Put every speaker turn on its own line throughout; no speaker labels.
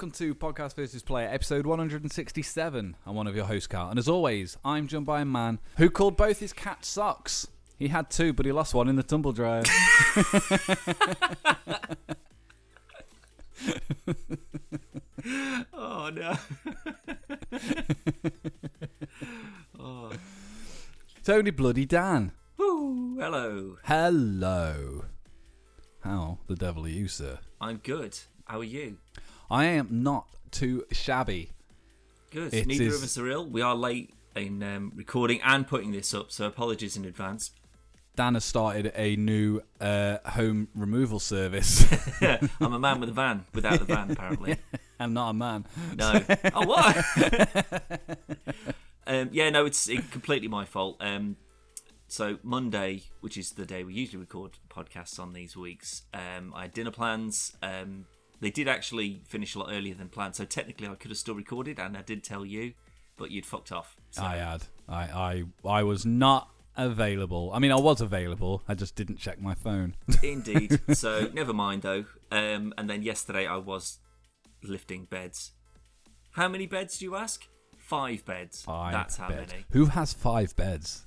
Welcome to Podcast versus Player, episode 167. I'm one of your hosts, Carl, and as always, I'm joined by a man who called both his cats socks. He had two, but he lost one in the tumble dryer.
Oh no. oh.
Tony Bloody Dan.
Woo, hello.
Hello. How the devil are you, sir?
I'm good. How are you?
I am not too shabby.
Good.
It
Neither
is-
of us are ill. We are late in um, recording and putting this up, so apologies in advance.
Dan has started a new uh, home removal service.
I'm a man with a van without the van, apparently.
I'm not a man.
No. Oh, what? um, yeah, no, it's it, completely my fault. Um, so Monday, which is the day we usually record podcasts on these weeks, um, I had dinner plans. Um, they did actually finish a lot earlier than planned, so technically I could have still recorded, and I did tell you, but you'd fucked off. So,
I had. I, I I was not available. I mean, I was available. I just didn't check my phone.
indeed. So never mind though. Um, and then yesterday I was lifting beds. How many beds do you ask? Five beds.
Five
That's how
beds.
many.
Who has five beds?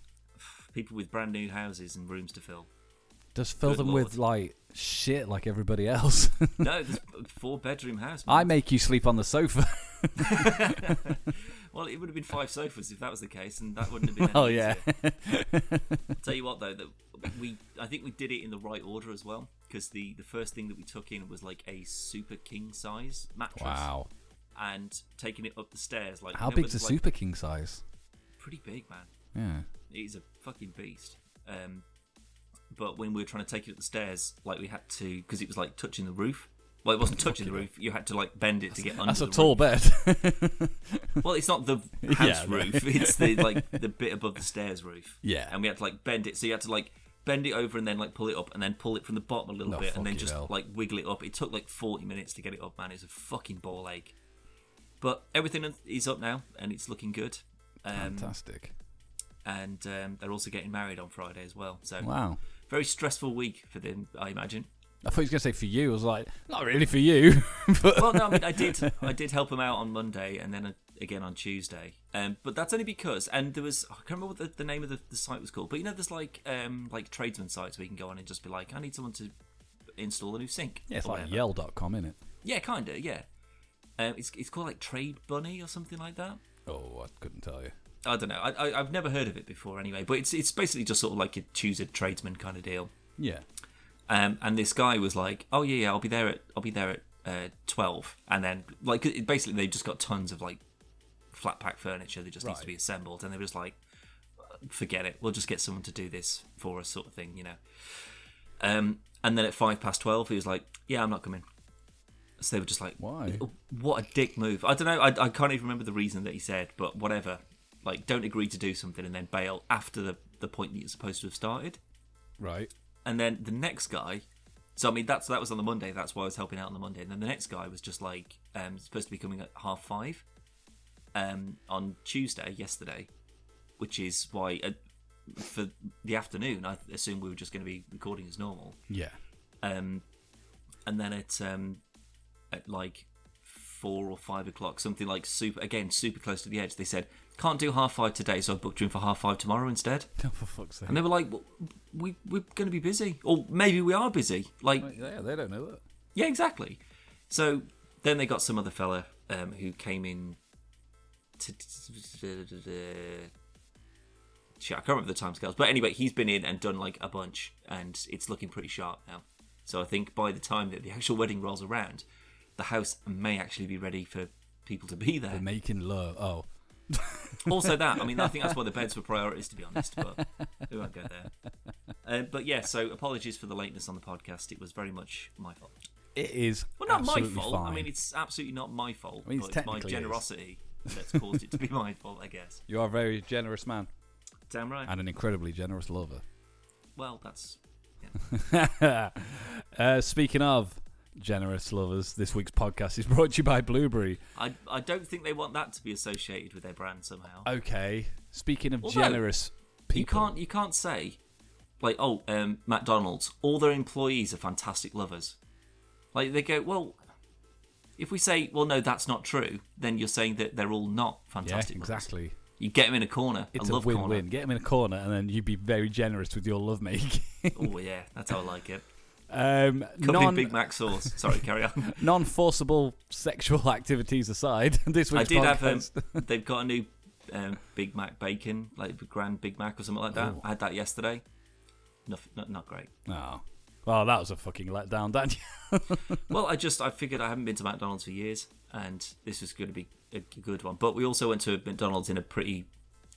People with brand new houses and rooms to fill.
Just fill
Good
them with
lord.
like shit, like everybody else.
No, a four bedroom house. man.
I make you sleep on the sofa.
Well, it would have been five sofas if that was the case, and that wouldn't have been.
oh
any
yeah.
easier. Tell you what, though, that we I think we did it in the right order as well, because the the first thing that we took in was like a super king size mattress.
wow.
And taking it up the stairs, like
How
you know,
big's a
like,
super king size?
Pretty big, man.
Yeah.
It is a fucking beast. Um, but when we were trying to take it up the stairs, like we had to, because it was like touching the roof. Well, it wasn't touching the roof. You had to like bend it to get under.
That's a tall
roof.
bed.
Well, it's not the house
Yeah,
roof. It's the like the bit above the stairs roof.
Yeah.
And we had to like bend it. So you had to like bend it over and then like pull it up and then pull it from the bottom a little
Oh,
bit and then just
hell.
like wiggle it up. It took like forty minutes to get it up, man. It's a fucking ball ache. But everything is up now and it's looking good. Um,
Fantastic.
and um, they're also getting married on Friday as well. So
Wow.
Very stressful week for them, I imagine.
I thought he was gonna say for you. I was like, not really for you. but
Well, no, I mean, I did, I did help him out on Monday and then uh, again on Tuesday. Um, but that's only because, and there was, I can't remember what the, the name of the, the site was called, but you know, there's like, um, like tradesman sites where you can go on and just be like, I need someone to install a new sink.
yeah, it's like
whatever.
yell.com, it?
Yeah, kind of, yeah. Um, it's it's called like Trade Bunny or something like that.
Oh, I couldn't tell you.
I don't know. I, I I've never heard of it before anyway. But it's it's basically just sort of like you choose a tradesman kind of deal.
Yeah.
Um, and this guy was like, "Oh yeah, yeah, I'll be there at I'll be there at uh, 12. And then like it- basically they just got tons of like flat pack furniture that just needs to be assembled, and they were just like, "Forget it, we'll just get someone to do this for us," sort of thing, you know. Um, and then at five past twelve, he was like, "Yeah, I'm not coming." So they were just like,
Why?
What a dick move! I don't know. I, I can't even remember the reason that he said, but whatever. Like, don't agree to do something and then bail after the the point that you're supposed to have started
Right.
and then the next guy so i mean that's that was on the monday that's why i was helping out on the monday and then the next guy was just like um supposed to be coming at half five um on tuesday yesterday which is why uh, for the afternoon i assumed we were just going to be recording as normal
Yeah.
um and then at um at like four or five o'clock something like super again super close to the edge they said can't do half five today so i booked you in for half five tomorrow instead
Oh, for fuck's sake.
and they were like, well, "We we're going to be busy, or maybe we are busy." Like,
Yeah, they don't know that.
yeah, exactly. So then they got some other fella um, who came in. To, I can't remember the timescales, but anyway, he's been in and done like a bunch, and it's looking pretty sharp now. So I think by the time that the actual wedding rolls around, the house may actually be ready for people to be there.
They're making love. Oh.
also that i mean i think that's why the beds were priorities to be honest but we won't go there uh, but yeah so apologies for the lateness on the podcast it was very much my fault
It is.
well not my fault i mean it's absolutely not my fault
I mean, it's
but it's my
technically is.
generosity that's caused it to be my fault i guess
You are a very generous man
damn right
and an incredibly generous lover.
well that's
uh, speaking of generous lovers, this week's podcast is brought to you by Blubrry.
I, I don't think they want that to be associated with their brand somehow
Okay. Speaking of
Although,
generous people,
you can't you can't say like oh um, mcdonald's all their employees are fantastic lovers like they go well If we say, well, no, that's not true, then you're saying that they're all not
Yeah,
fantastic. movies.
exactly.
You get them in a corner.
It's
a
win-win.
corner.
Get them in a corner, and then you'd be very generous with your lovemaking.
Oh yeah, that's how I like it.
um, non
Big Mac sauce. Sorry, carry on.
non-forcible sexual activities aside, this
I
week's
did have um, they've got a new um, Big Mac bacon, like Grand Big Mac or something like that.
Oh.
I had that yesterday. Nothing, not, not great.
oh. well, that was a fucking letdown, Daniel.
Well, I just I figured I haven't been to McDonald's for years, and this was going to be a good one. But we also went to a McDonald's in a pretty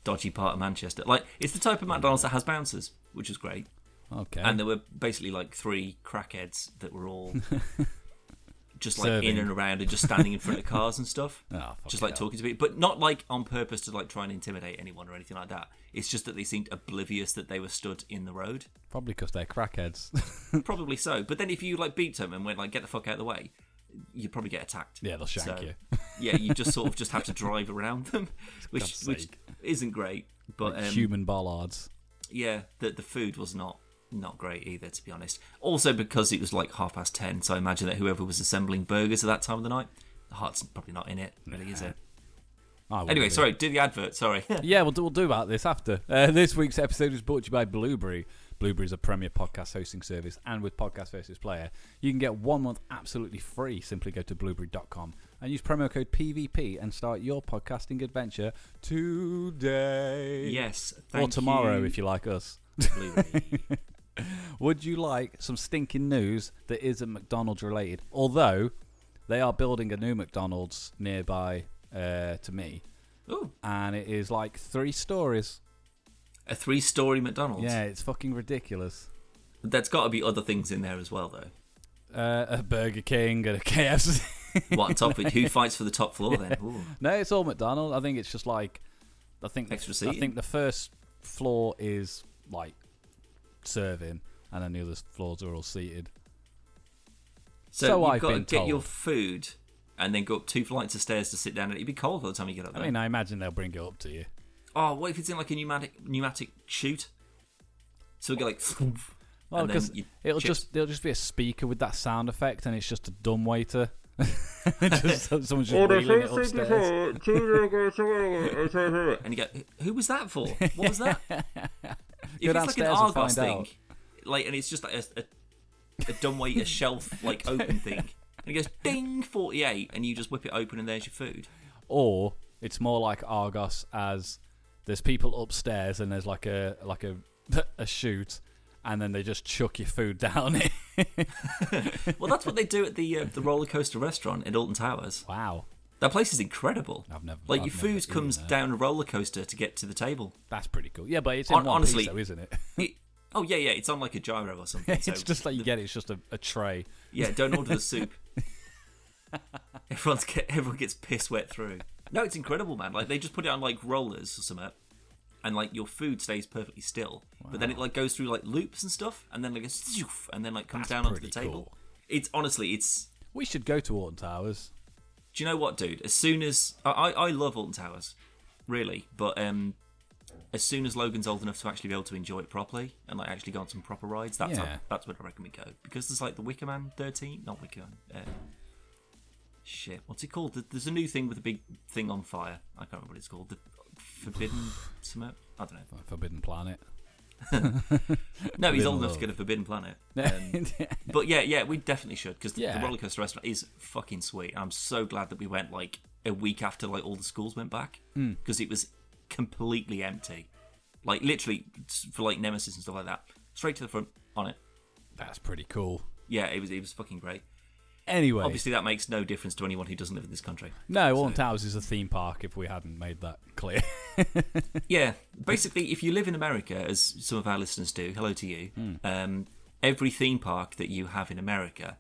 dodgy part of Manchester. Like it's the type of McDonald's that has bouncers, which is great.
Okay.
And there were basically like three crackheads that were all just like in and around and just standing in front of cars and stuff.
Oh,
just like talking to people, but not like on purpose to like try and intimidate anyone or anything like that. It's just that they seemed oblivious that they were stood in the road.
Probably because they're crackheads.
Probably so. But then if you like beat them and went like get the fuck out of the way, you'd probably get attacked.
yeah, they'll shank
So,
you.
yeah, you just sort of just have to drive around them, which which isn't great. But um,
Human bollards.
yeah, the the food was not not great either, to be honest. Also because it was like half past ten, so I imagine that whoever was assembling burgers at that time of the night, the heart's probably not in it, really, is it? Anyway,
be.
sorry, do the advert. Sorry.
Yeah, we'll do, we'll do about this after. Uh, this week's episode is brought to you by Blubrry. Blubrry is a premier podcast hosting service, and with Podcast versus Player, you can get one month absolutely free. Simply go to blubrry.com and use promo code PVP and start your podcasting adventure today.
yes.
or tomorrow
you,
if you like us.
Blubrry.
Would you like some stinking news that isn't McDonald's related? Although they are building a new McDonald's nearby uh, to me,
Ooh,
and it is like three stories.
a three-story McDonald's.
Yeah, it's fucking ridiculous.
There's got to be other things in there as well, though.
Uh, a Burger King and a KFC.
What top? Who fights for the top floor then? Ooh.
no, it's all McDonald's. I think it's just like, I think
Extra
I
seating?
think the first floor is like serving, and then the other floors are all seated.
So,
So
you've
I've
got to
been
get your food and then go up two flights of stairs to sit down, and it'd be cold by the time you get up there.
I mean, I imagine they'll bring it up to you.
oh, what if it's in like a pneumatic pneumatic chute? So we get like,
Well, because it'll
chips.
just it'll just be a speaker with that sound effect, and it's just a dumb waiter. just, someone's just wheeling it upstairs.
and you go, who was that for? What was that? If it's like an Argos thing,
out.
like, and it's just like a, a, a shelf like open thing, and it goes ding forty eight, and you just whip it open, and there's your food.
Or it's more like Argos, as there's people upstairs, and there's like a like a a chute, and then they just chuck your food down it.
Well, that's what they do at the uh, the roller coaster restaurant in Alton Towers.
wow,
That place is incredible.
I've never
Like
I've
your food comes down a roller coaster to get to the table.
That's pretty cool. Yeah, but it's in one
honestly-
piece, though, isn't it?
It, oh yeah, yeah, it's on like a gyro or something.
it's
so
just like you get it. It's just a, a tray.
Yeah, don't order the soup. Everyone's get, everyone gets piss wet through. No, it's incredible, man. Like they just put it on like rollers or something, and like your food stays perfectly still. But then it like goes through like loops and stuff, and then like goes and then like comes
That's
down onto the table.
cool.
It's honestly, it's.
We should go to Alton Towers.
Do you know what, dude? As soon as I I, love Alton Towers, really, but um, as soon as Logan's old enough to actually be able to enjoy it properly and like actually go on some proper rides, that's
Yeah.
that's when I reckon we go because there's like the Wicker Man 13, not Wicker Man. Uh, shit, what's it called? There's a new thing with a big thing on fire. I can't remember what it's called. The Forbidden Summit. I don't know.
Forbidden Planet.
No, he's old enough to get a Forbidden Planet. Um, but yeah, yeah, we definitely should because the,
Yeah.
the roller coaster restaurant is fucking sweet. I'm so glad that we went like a week after like all the schools went back
Hmm.
because it was completely empty. Like literally for like Nemesis and stuff like that, straight to the front on it.
That's pretty cool.
Yeah, it was it was fucking great.
Anyway,
Obviously, that makes no difference to anyone who doesn't live in this country.
no, Alton Towers is a theme park. If we hadn't made that clear,
Yeah, basically, if you live in America, as some of our listeners do, hello to you. Um, every theme park that you have in America,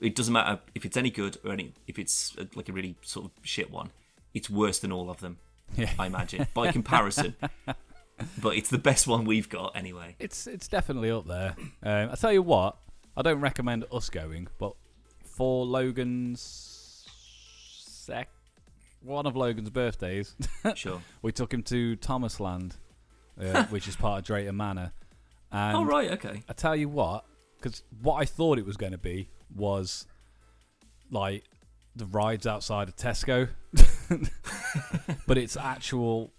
it doesn't matter if it's any good or any if it's uh, like a really sort of shit one. It's worse than all of them,
Yeah.
I imagine, by comparison. but it's the best one we've got anyway.
it's it's definitely up there. Um, I tell you what, I don't recommend us going, but for Logan's sec, one of Logan's birthdays,
Sure.
we took him to Thomas Land, uh, which is part of Drayton Manor. And
oh right, okay.
I tell you what, because what I thought it was going to be was like the rides outside of Tesco, but it's actual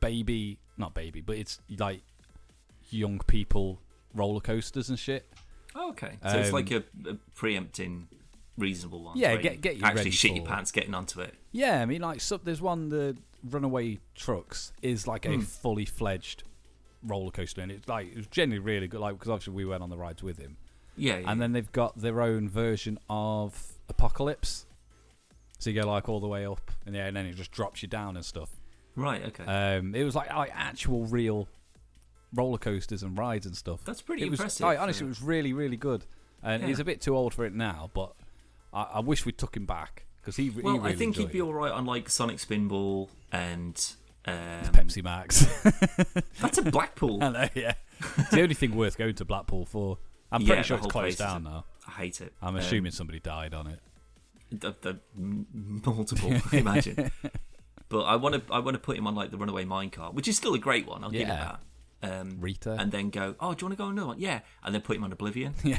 baby, not baby, but it's like young people roller coasters and shit.
Oh, okay. So it's
Um,
like a, a preempting reasonable one.
Yeah, get-
you
get you
actually
ready
shit your pants getting onto it.
Yeah, I mean, like, so, there's one the Runaway Trucks is like a
Hmm.
fully fledged roller coaster, and it's like it was generally really good. Like, because obviously we went on the rides with him,
Yeah, yeah.
and then they've got their own version of Apocalypse. So you go like all the way up in the air, and then it just drops you down and stuff.
right, okay.
Um, it was like like actual real roller coasters and rides and stuff.
That's pretty
it was,
impressive.
Like, honestly, it was really really good, and he's
Yeah.
a bit too old for it now. But I, I wish we took him back because he, he
well,
really
I think he'd be
it.
all right on like Sonic Spinball and um,
Pepsi Max.
That's a Blackpool.
I know, yeah. It's the only thing worth going to Blackpool for. I'm pretty
the
sure it's closed down now.
I hate it.
I'm
Um,
assuming somebody died on it.
the, the multiple. imagine. But I want to. I want to put him on like the Runaway Minecart, which is still a great one. I'll give it that. Um,
Rita.
and then go. Oh, do you want to go on another one? Yeah. And then put him on Oblivion. Yeah,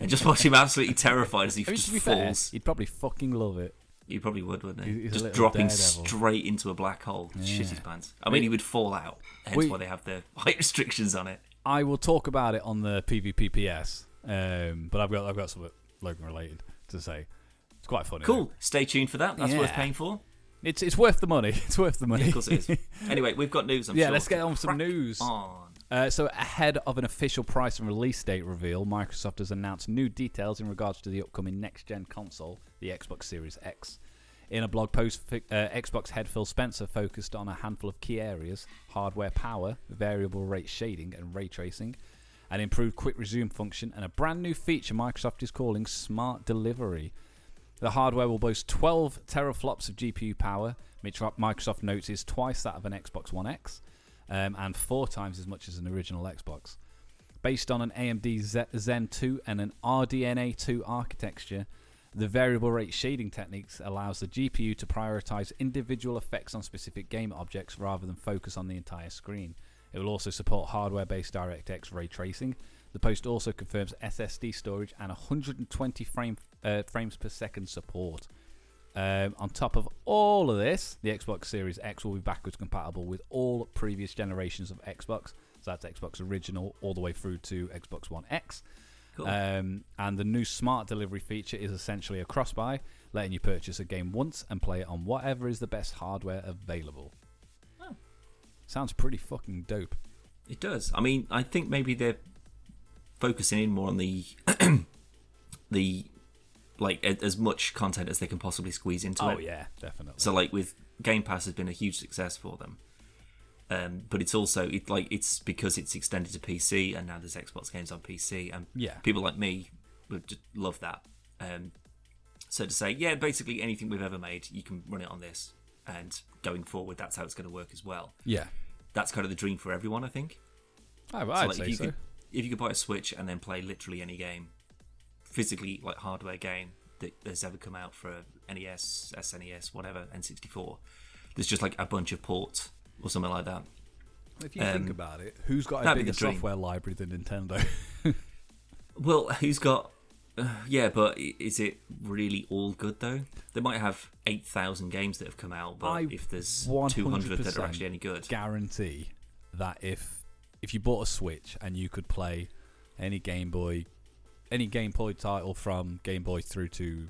and just watch him absolutely terrified as he
I mean,
just
be fair,
falls.
he'd probably fucking love it.
He probably would, wouldn't he?
He's-
just dropping
daredevil.
straight into a black hole. Shit his pants. I mean, he would fall out. Hence
We-
why they have the height restrictions on it.
I will talk about it on the PvPPS, um, but I've got I've got something Logan related to say. It's quite funny.
Cool. Stay tuned for that. That's worth paying for.
It's it's worth the money. It's worth the money.
Yeah, of course it is. Anyway, we've got news. I'm
Yeah,
sure,
let's get on with some news.
On.
Uh, so, ahead of an official price and release date reveal, Microsoft has announced new details in regards to the upcoming next gen console, the Xbox Series X. In a blog post, uh, Xbox head Phil Spencer focused on a handful of key areas hardware power, variable rate shading, and ray tracing, an improved quick resume function, and a brand new feature Microsoft is calling Smart Delivery. The hardware will boast 12 teraflops of GPU power, which Microsoft notes is twice that of an Xbox One X, um, and four times as much as an original Xbox. Based on an AMD Zen 2 and an RDNA 2 architecture, the variable rate shading techniques allows the GPU to prioritize individual effects on specific game objects rather than focus on the entire screen. It will also support hardware-based DirectX ray tracing. The post also confirms SSD storage and 120 frame, uh, frames per second support. Um, on top of all of this, the Xbox Series X will be backwards compatible with all previous generations of Xbox. So that's Xbox Original all the way through to Xbox One X.
Cool.
Um, and the new smart delivery feature is essentially a cross buy, letting you purchase a game once and play it on whatever is the best hardware available.
Oh.
Sounds pretty fucking dope.
It does. I mean, I think maybe they're focusing in more on the the like a- as much content as they can possibly squeeze into
Oh
it.
Oh yeah, definitely.
So like with Game Pass has been a huge success for them. Um, but it's also it like it's because it's extended to PC and now there's Xbox games on PC and
Yeah.
people like me would just love that. Um, so to say, yeah, basically anything we've ever made, you can run it on this, and going forward, that's how it's going to work as well.
yeah,
That's kind of the dream for everyone, I think.
I, I'd
So like
say
if you
so.
could if you could buy a Switch and then play literally any game, physically like hardware game that has ever come out for NES, SNES, whatever, N64, there's just like a bunch of ports or something like that.
If you think
um,
about it, who's got a
be
bigger
dream.
software library than Nintendo?
Well, who's got? Uh, yeah, but is it really all good though? They might have eight thousand games that have come out, but
I
if there's two hundred that are actually any good,
guarantee that if if you bought a Switch and you could play any Game Boy, any Game Boy title from Game Boy through to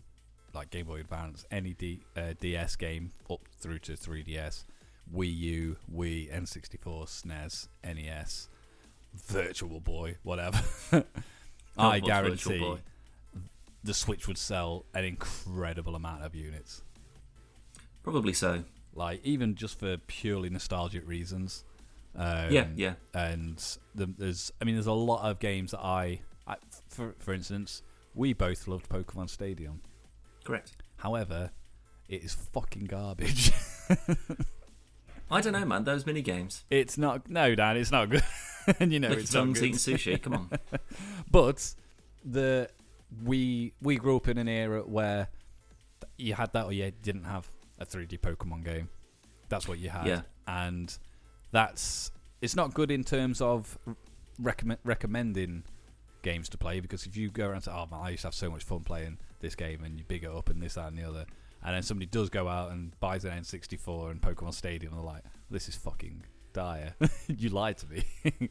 like Game Boy Advance, any D, uh, DS game up through to 3DS, Wii U, Wii, N64, SNES, NES, Virtual Boy, whatever. I guarantee the Switch would sell an incredible amount of units.
probably so.
like even just for purely nostalgic reasons. Um,
Yeah, yeah.
And the, there's, I mean, there's a lot of games that I, I, for for instance, we both loved Pokemon Stadium.
Correct.
However, it is fucking garbage.
I don't know, man. Those mini games.
it's not. No, Dan, it's not good. and you know it's not good.
eating sushi. Come on.
But the we we grew up in an era where you had that or you didn't have a 3D Pokemon game. That's what you had,
Yeah.
and that's it's not good in terms of recommend recommending games to play because if you go around to "Oh man, I used to have so much fun playing this game and you big it up and this that and the other, and then somebody does go out and buys an N64 and Pokemon Stadium, and they're like, "This is fucking dire. you lied to me."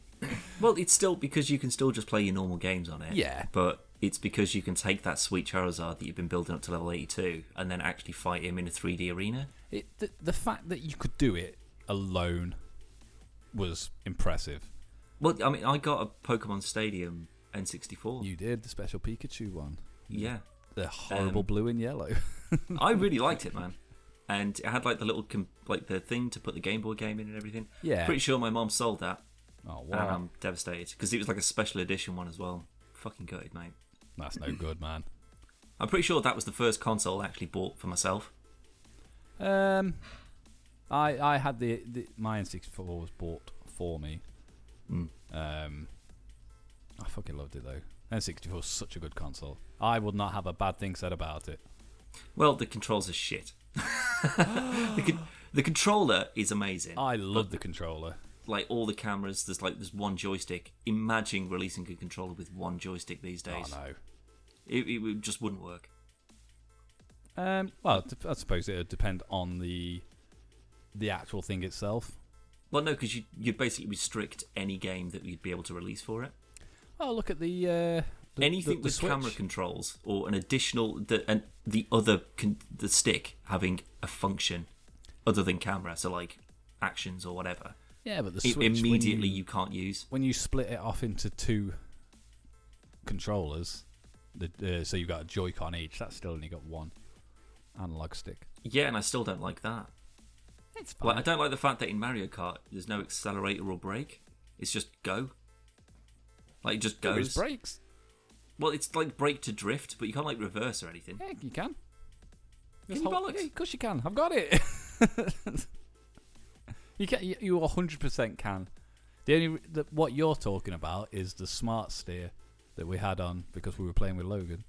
Well, it's still because you can still just play your normal games on it.
Yeah.
But it's because you can take that sweet Charizard that you've been building up to level 82 and then actually fight him in a 3D arena.
it, the, the fact that you could do it alone was impressive.
Well, I mean, I got a Pokemon Stadium N64.
You did the special Pikachu one,
yeah.
the horrible
Um,
blue and yellow.
I really liked it, man. And it had like the little, com- like the thing to put the Game Boy game in and everything.
yeah.
Pretty sure my mom sold that.
oh
And
wow,
I'm devastated because it was like a special edition one as well. Fucking gutted, mate.
that's no good, man.
I'm pretty sure that was the first console I actually bought for myself.
Um, I I had the, the my N64 was bought for me.
Mm.
Um, I fucking loved it though. N64 is such a good console. I would not have a bad thing said about it.
Well, the controls are shit. the, con- the controller is amazing.
I love the controller.
like all the cameras, there's like there's one joystick. Imagine releasing a controller with one joystick these days.
Oh
It, it just wouldn't work.
Um, well, I suppose it would depend on the the actual thing itself.
Well, no, because you, you'd basically restrict any game that you'd be able to release for it.
Oh, look at the, uh, the
Anything
the, the
with camera controls or an additional the and the other con- the stick having a function other than camera, so like actions or whatever.
Yeah, but the Switch when
immediately
you,
you can't use.
when you split it off into two controllers, the, uh, so you've got a Joy-Con each. That's still only got one analog stick.
Yeah, and I still don't like that.
It's fine.
Like, I don't like the fact that in Mario Kart there's no accelerator or brake. It's just go. Like it just
There is
goes.
brakes.
Well, it's like brake to drift, but you can't like reverse or anything.
Yeah, you can.
Can you bollocks?
Yeah, of course you can. I've got it. you can. You, you 100% can. The only the, what you're talking about is the smart steer that we had on because we were playing with Logan.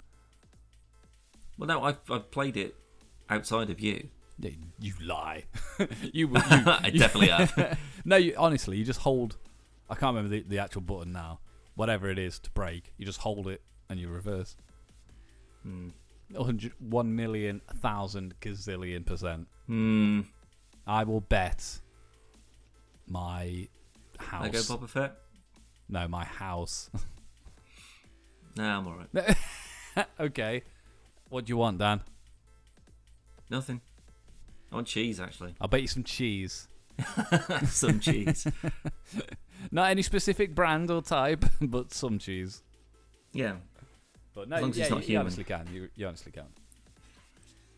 Well, no, I've, I've played it outside of you.
Yeah, You lie. you, you,
I definitely have.
no, you, honestly, you just hold. I can't remember the, the actual button now. Whatever it is to break. you just hold it and you reverse.
Hmm.
100, 1 million, thousand, gazillion percent.
Hmm.
I will bet my house.
I go Boba Fett.
No, my house.
Nah, I'm alright.
okay. What do you want, Dan?
Nothing. I want cheese, actually.
I'll bet you some cheese.
Some cheese.
Not any specific brand or type, but some cheese.
Yeah.
But no,
As long as
yeah,
it's not
you,
human.
honestly can. You, you honestly can.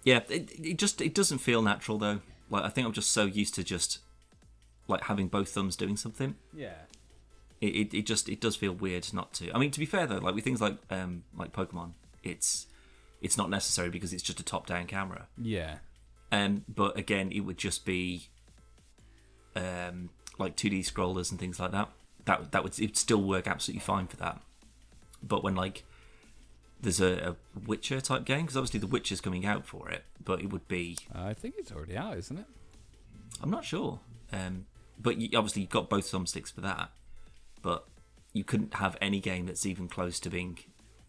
Yeah, it, it just it doesn't feel natural though. Like I think I'm just so used to just like having both thumbs doing something.
Yeah.
It, it, it just it does feel weird not to. I mean, to be fair though, like with things like um like Pokemon, it's it's not necessary because it's just a top down camera.
Yeah.
Um, but again, it would just be um like 2D scrollers and things like that. That that would it'd still work absolutely fine for that. But when like there's a, a Witcher type game, because obviously the Witcher's coming out for it, but it would be
I think it's already out, isn't it?
I'm not sure. Um, but you, obviously you've got both thumbsticks for that. But you couldn't have any game that's even close to being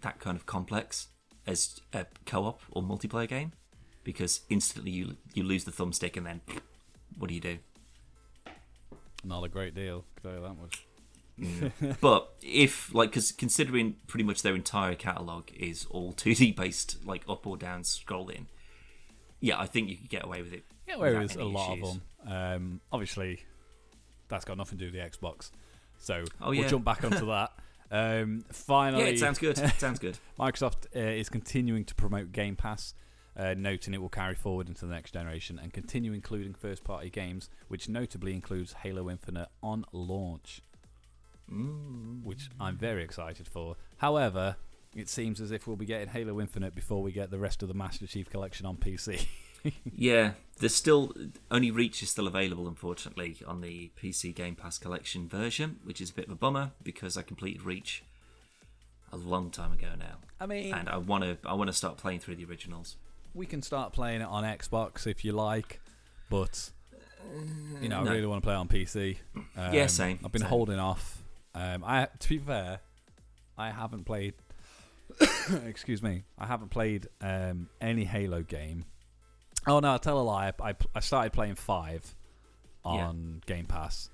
that kind of complex as a co-op or multiplayer game, because instantly you you lose the thumbstick and then what do you do?
Not a great deal. Tell you that much.
but if like because considering pretty much their entire catalog is all 2D based, like up or down scrolling, yeah, I think you could get away with it.
Yeah, where
without
is a lot
issues.
of them. Um, obviously, that's got nothing to do with the Xbox. So
Oh,
we'll jump back onto that. Um, finally,
Yeah, it sounds good. sounds good.
Microsoft uh, is continuing to promote Game Pass, uh, noting it will carry forward into the next generation and continue including first party games, which notably includes Halo Infinite on launch,
Mm.
which I'm very excited for. However, it seems as if we'll be getting Halo Infinite before we get the rest of the Master Chief Collection on PC.
Yeah, there's still only Reach is still available, unfortunately, on the PC Game Pass Collection version, which is a bit of a bummer because I completed Reach a long time ago now,
I mean,
and I want to I want to start playing through the originals.
We can start playing it on Xbox if you like, but you know, I really want to play it on PC. Um,
Yeah, same,
I've been
same.
holding off. Um, I to be fair, I haven't played excuse me, I haven't played um, any Halo game. Oh no, I tell a lie. I, I, started playing five on Game Pass,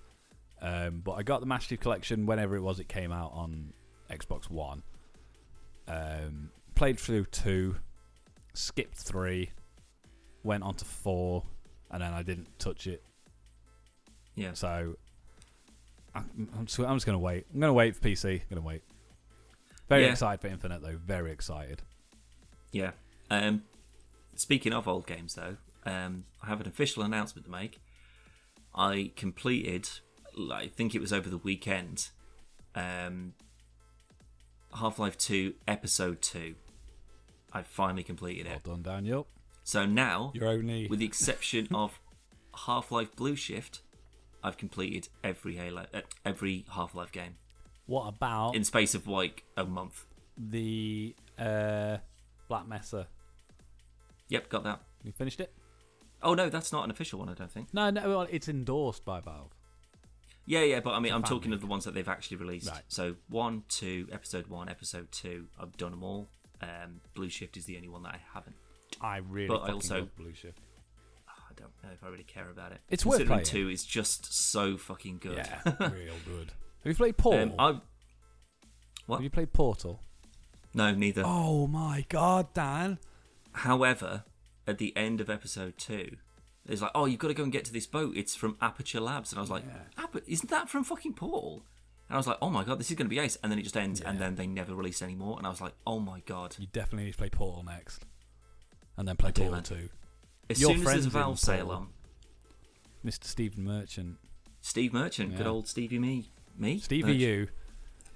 um, but I got the Master Chief Collection whenever it was it came out on Xbox One. Um, played through two, skipped three, went on to four, and then I didn't touch it.
Yeah.
So I'm, I'm just, I'm just gonna wait. I'm gonna wait for PC. I'm gonna wait. Very
Yeah.
excited for Infinite though. Very excited.
Yeah. Um, speaking of old games, though, um, I have an official announcement to make. I completed, I think it was over the weekend, um, Half Life 2 Episode 2. I finally completed it.
Well done, Daniel.
So now,
You're only
with the exception of Half Life Blue Shift, I've completed every Halo, uh, every Half Life game
What about
in space of like a month.
the uh, Black Mesa?
Yep, got that.
You finished it?
Oh no, that's not an official one. I don't think.
No, no. Well, it's endorsed by Valve.
Yeah, yeah, but I mean, I'm talking of the ones that they've actually released.
Right.
So one, two, episode one, episode two. I've done them all. Um, Blue Shift is the only one that I haven't.
I really
But I also-
love Blue Shift.
Oh, I don't know if I really care about it.
It's worth playing.
two is just so fucking good.
Yeah, real good. Have you played Portal?
um, I what?
Have you played Portal?
no, neither.
Oh my god, Dan!
However, at the end of episode two, it's like, oh, you've got to go and get to this boat. It's from Aperture Labs, and I was like, Aper- isn't that from fucking Portal? And I was like, oh my god, this is going to be ace. And then it just ends, and then they never release any more. And I was like, oh my god.
You definitely need to play Portal next, and then play
do,
Portal
man.
Two.
As
Your
soon as there's a Valve sale on,
Mr. Stephen Merchant,
Steve Merchant, good old Stevie me, me,
Stevie you.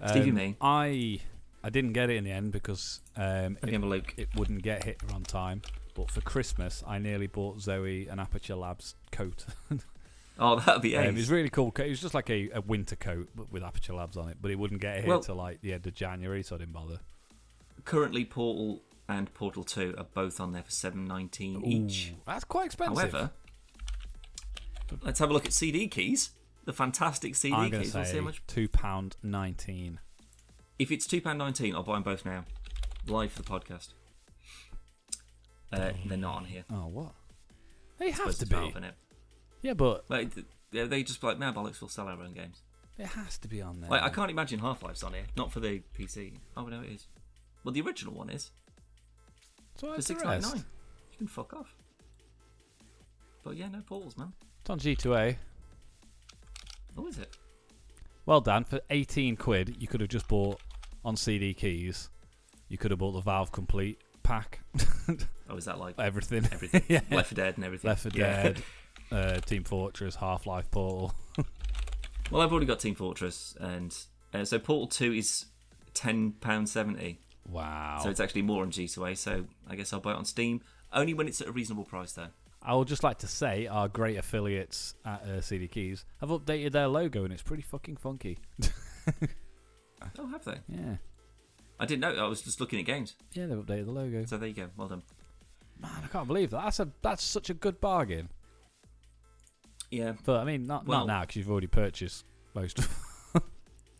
Stevie
um,
me.
I I didn't get it in the end because um, it, it wouldn't get hit on time. But for Christmas, I nearly bought Zoe an Aperture Labs coat.
Oh, that'd be
Um,
ace.
it was really cool. It was just like a, a winter coat, with Aperture Labs on it. But it wouldn't get here
Well-
till like the end of January, so I didn't bother.
Currently, Portal and Portal Two are both on there for seven nineteen each.
That's quite expensive.
However, let's have a look at CD keys. The fantastic CD
I'm
keys.
Say
how much.
two pound nineteen.
If it's two pound nineteen, I'll buy them both now, live for the podcast. Uh, they're not on here.
Oh what? They have to be.
Valve it.
Yeah, but
Like, they they just be like, man, bollocks, we'll sell our own games.
it has to be on there.
Like, I can't imagine Half Life's on here. Not for the PC. Oh no, it is. Well, the original one is.
So
for six ninety nine. You can fuck off. But yeah, no portals, man.
It's on G2A.
Oh, is it?
Well, Dan, for 18 quid, you could have just bought on CD keys. You could have bought the Valve Complete pack,
Oh, is that like
everything.
everything?
yeah.
Left 4 Dead and everything.
Left 4
Yeah.
Dead, uh, Team Fortress, Half Life Portal.
Well, I've already got Team Fortress, and uh, so Portal Two is ten pound seventy.
Wow.
So it's actually more on G2A. So I guess I'll buy it on Steam only when it's at a reasonable price, though.
I would just like to say our great affiliates at uh, CD Keys have updated their logo and it's pretty fucking funky.
Oh, have they?
Yeah.
I didn't know. I was just looking at games.
Yeah, they've updated the logo.
So there you go. Well done.
Man, I can't believe that. That's a that's such a good bargain.
Yeah.
But I mean, not
Well-
not now because you've already purchased most of.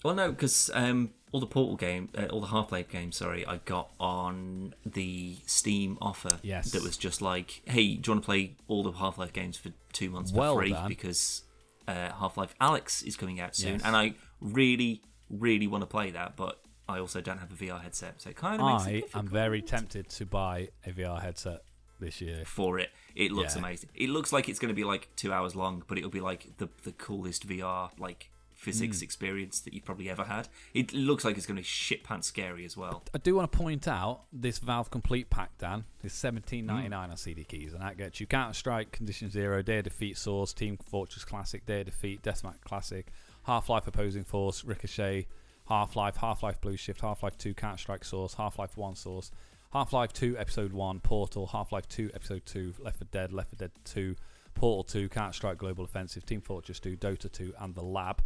Well, no, because um, all the Portal game, uh, all the Half Life games, sorry, I got on the Steam offer.
Yes.
That was just like, hey, do you want to play all the Half Life games for two months for free? Because uh, Half Life Alyx is coming out soon,
Yes.
and I really, really want to play that, but I also don't have a VR headset, so it kind of makes it
I am very tempted to buy a VR headset this year.
for it. It looks
Yeah.
amazing. It looks like it's going to be like two hours long, but it'll be like the the coolest VR like physics
Hmm.
experience that you've probably ever had. It looks like it's going to be shit pants scary as well.
I do want to point out this Valve Complete pack, Dan, is seventeen ninety nine on CD keys, and that gets you Counter Strike, Condition Zero, Day Defeat, Source, Team Fortress Classic, Day Defeat, Deathmatch Classic, Half Life Opposing Force, Ricochet, Half Life, Half Life Blue Shift, Half Life Two, Counter Strike Source, Half Life One Source, Half Life Two Episode One, Portal, Half Life Two Episode Two, Left 4 Dead, Left 4 Dead Two, Portal Two, Counter Strike Global Offensive, Team Fortress Two, Dota Two, and the Lab.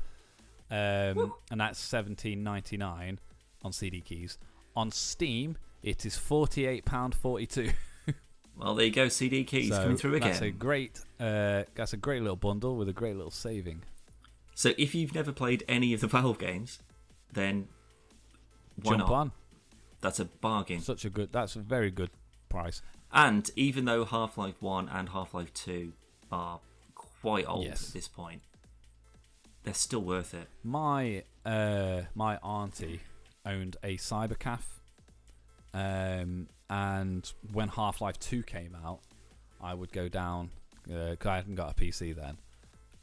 Um, and that's seventeen ninety nine on CD keys. On Steam, it is forty eight pound forty two.
Well, there you go. CD keys coming through again.
That's a great. Uh, that's a great little bundle with a great little saving.
So if you've never played any of the Valve games, then why
Jump
not?
on.
That's a bargain.
Such a good. That's a very good price.
And even though Half Life One and Half Life Two are quite old
Yes.
at this point, they're still worth it.
My uh, my auntie owned a cybercaf, um, and when Half Life Two came out, I would go down because I hadn't got a PC then,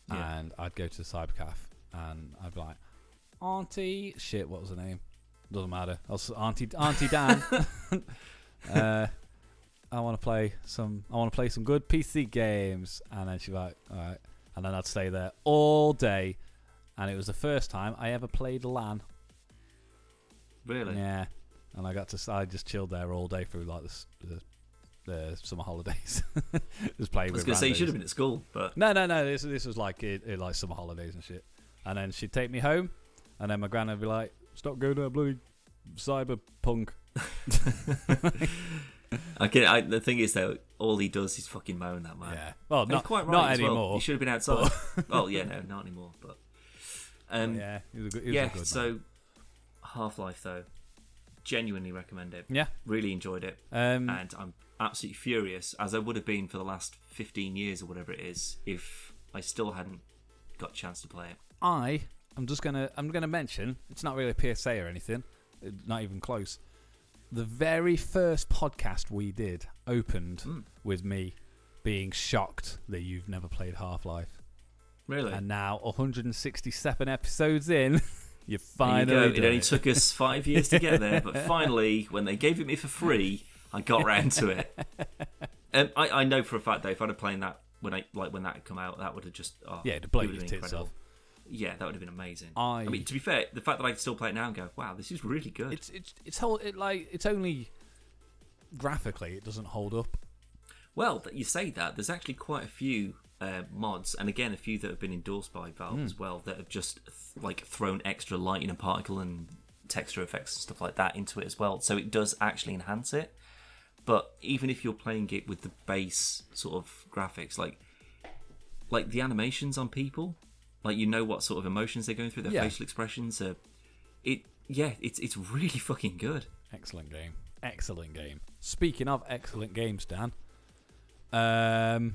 Yeah.
and I'd go to the cybercaf and I'd be like, Auntie, shit, what was her name? Doesn't matter. Was Auntie Auntie Dan. uh, I want to play some. I want to play some good PC games, and then she'd be like, all right, and then I'd stay there all day and it was the first time I ever played LAN.
Really?
Yeah, and I got to I just chilled there all day through like the the, the summer holidays, just playing
I was going to say you should have been at school, but
No, no, no. This this was like it, it like summer holidays and shit. And then she'd take me home, and then my gran would be like, "Stop going to that bloody cyberpunk."
I get. I, the thing is though, all he does is fucking moan that man.
Yeah. Well, not
quite right
not
as well.
anymore.
He should have been outside. oh yeah, no, not anymore. But um,
yeah, he was a good. He was
yeah.
a good
so. Half Life though, genuinely recommend it.
yeah.
Really enjoyed it,
Um,
and I'm absolutely furious, as I would have been for the last 15 years or whatever it is, if I still hadn't got a chance to play it.
I am just gonna I'm gonna mention it's not really a PSA or anything, uh, not even close. The very first podcast we did opened
Mm.
with me being shocked that you've never played Half Life,
Really.
and now 167 episodes in, you
There you
finally
It only
it.
took us five years to get there, but finally, when they gave it me for free, I got round to it. Um, I, I know for a fact that if I'd have played that when I like when that had come out, that would have just oh,
Yeah, it'd blow
it would
your
have been
tits
incredible.
off.
Yeah, that would have been amazing.
I-
mean, to be fair, the fact that I can still play it now and go, wow, this is really good.
It's it's it's whole it like it's only graphically it doesn't hold up.
Well, that you say that there's actually quite a few uh, mods, and again, a few that have been endorsed by Valve
Hmm.
as well, that have just th- like thrown extra lighting and particle and texture effects and stuff like that into it as well. So it does actually enhance it. But even if you're playing it with the base sort of graphics, like like the animations on people, like you know what sort of emotions they're going through, their
Yeah.
facial expressions, uh, it yeah, it's it's really fucking good.
Excellent game. Excellent game. Speaking of excellent games, Dan, um,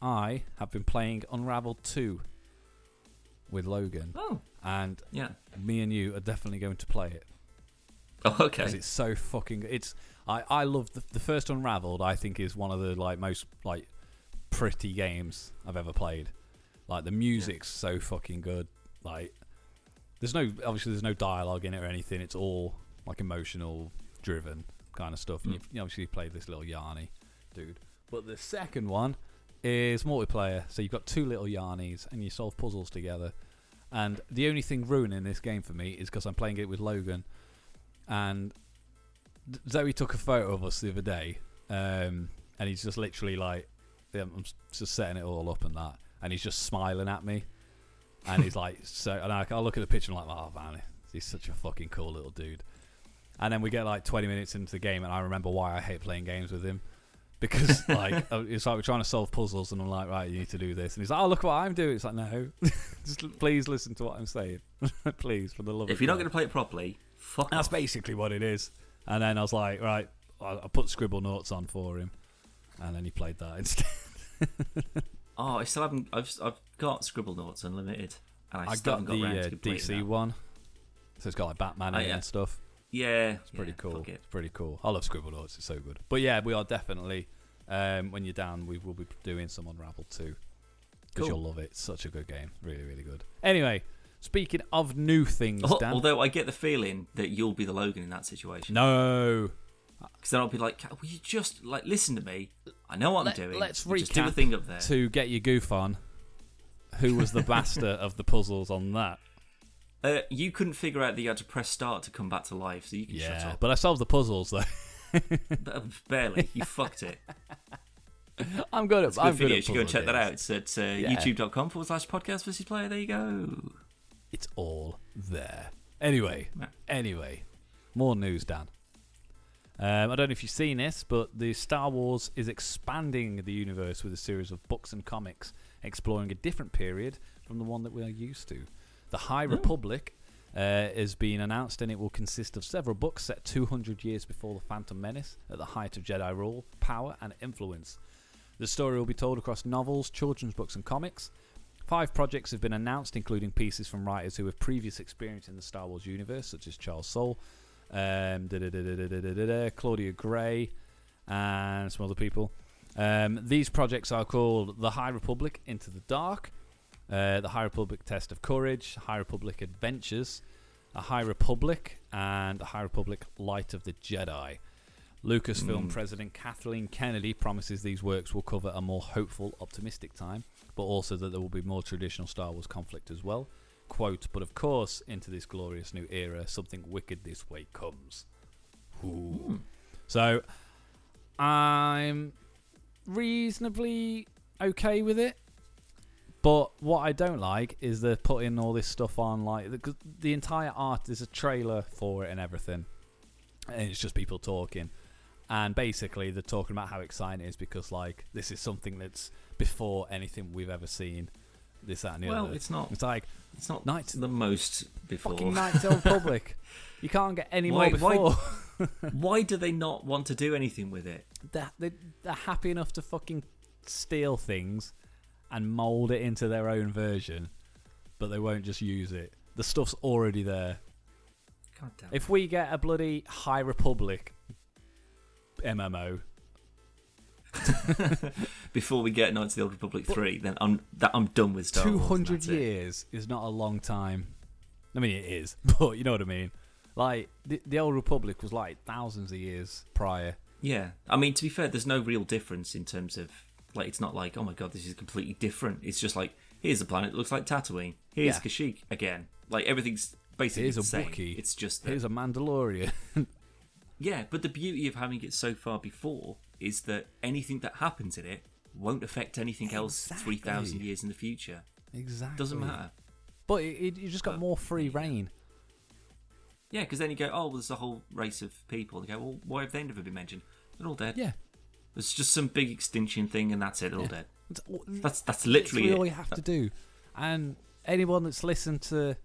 I have been playing Unraveled 2 with Logan,
Oh,
and
yeah.
me and you are definitely going to play it
Oh, okay.
because it's so fucking. It's I I love the, the first Unraveled. I think is one of the like most like pretty games I've ever played. Like the music's so fucking good. Like there's no obviously there's no dialogue in it or anything. It's all like emotional driven kind of stuff. And
Mm.
you, you obviously played this little Yarny dude. But the second one is multiplayer. So you've got two little Yarnies and you solve puzzles together. And the only thing ruining this game for me is because I'm playing it with Logan. And Zoe took a photo of us the other day. Um, and he's just literally like, I'm just setting it all up and that. And he's just smiling at me. And he's like, so, and I, I look at the picture and I'm like, oh man, he's such a fucking cool little dude. And then we get like 20 minutes into the game, and I remember why I hate playing games with him. Because like uh, it's like we're trying to solve puzzles, and I'm like, right, you need to do this, and he's like, oh, look what I'm doing. It's like, no, just please listen to what I'm saying, please, for the love. Of If
you're not going to play it properly, fuck
That's
off.
basically what it is. And then I was like, right, I, I put Scribblenauts on for him, and then he played that instead.
Oh, I still haven't. I've I've got Scribblenauts Unlimited, and I,
I
still
got
haven't
the
got round
uh, DC
that.
one, so it's got like Batman
Oh, yeah.
and stuff.
Yeah,
It's pretty
yeah,
cool.
it.
It's pretty cool. I love Scribblenauts. It's so good. But yeah, we are definitely. Um, when you're down, we will be doing some Unravel too, because
Cool.
you'll love it. It's such a good game. Really, really good. Anyway, speaking of new things,
Al-
Dan.
Although I get the feeling that you'll be the Logan in that situation,
no,
because then I'll be like, "Will you just like listen to me? I know what
Let-
I'm doing.
let's
You just do a thing up there."
to get your goof on. Who was the master of the puzzles on that?
Uh, you couldn't figure out that you had to press start to come back to life, so you can shut up.
but I solved the puzzles though.
But, uh, barely, you fucked it.
I'm good at.
It's a good
I'm
video.
good
You
at
should go and
puzzle
check that out. It's at uh,
Yeah.
youtube.com forward slash podcast versus player. There you go.
It's all there. Anyway,
Yeah.
anyway, more news, Dan. Um, I don't know if you've seen this, but the Star Wars is expanding the universe with a series of books and comics exploring a different period from the one that we are used to. The High Republic uh, has been announced, and it will consist of several books set 200 years before the Phantom Menace, at the height of Jedi rule, power, and influence. The story will be told across novels, children's books, and comics. Five projects have been announced, including pieces from writers who have previous experience in the Star Wars universe, such as Charles Soule, um, Claudia Gray, and some other people. Um, these projects are called The High Republic Into the Dark, uh, The High Republic Test of Courage, High Republic Adventures, A High Republic, and A High Republic Light of the Jedi. Lucasfilm
Mm.
President Kathleen Kennedy promises these works will cover a more hopeful, optimistic time, but also that there will be more traditional Star Wars conflict as well. Quote, but of course, into this glorious new era, something wicked this way comes. Ooh.
Hmm.
So, I'm reasonably okay with it. But what I don't like is they're putting all this stuff on, like the, the entire art. There's a trailer for it and everything, and it's just people talking. And basically, they're talking about how exciting it is because, like, this is something that's before anything we've ever seen. This, that, and the
Well,
other.
it's not.
It's like
It's not
Knights-
the most before.
fucking Knights of the Republic. You can't get any
Why-
more before.
Why do they not want to do anything with it?
they're, they they're happy enough to fucking steal things and mold it into their own version, but they won't just use it. The stuff's already there. If we get a bloody High Republic MMO,
Before we get Knights of the Old Republic three, then I'm that I'm done with Star
two hundred
that's it.
years is not a long time. I mean, it is, but you know what I mean. Like the, the Old Republic was like thousands of years prior.
Yeah, I mean to be fair, there's no real difference in terms of like it's not like oh my god this is completely different. It's just like here's a planet that looks like Tatooine. Here's
Yeah.
Kashyyyk again. Like everything's basically
Here's a
the same.
Wookiee.
It's just that
Here's a Mandalorian.
yeah, but the beauty of having it so far before is that anything that happens in it won't affect anything else three thousand years in the future.
exactly.
Doesn't matter.
But it, it, you just got
But-
more free reign.
Yeah, because then you go, oh, well, there's a whole race of people. And you go, well, why have they never been mentioned? They're all dead.
Yeah.
It's just some big extinction thing, and that's it. They're all
Yeah.
dead. That's that's literally
all you have to do. And anyone that's listened to,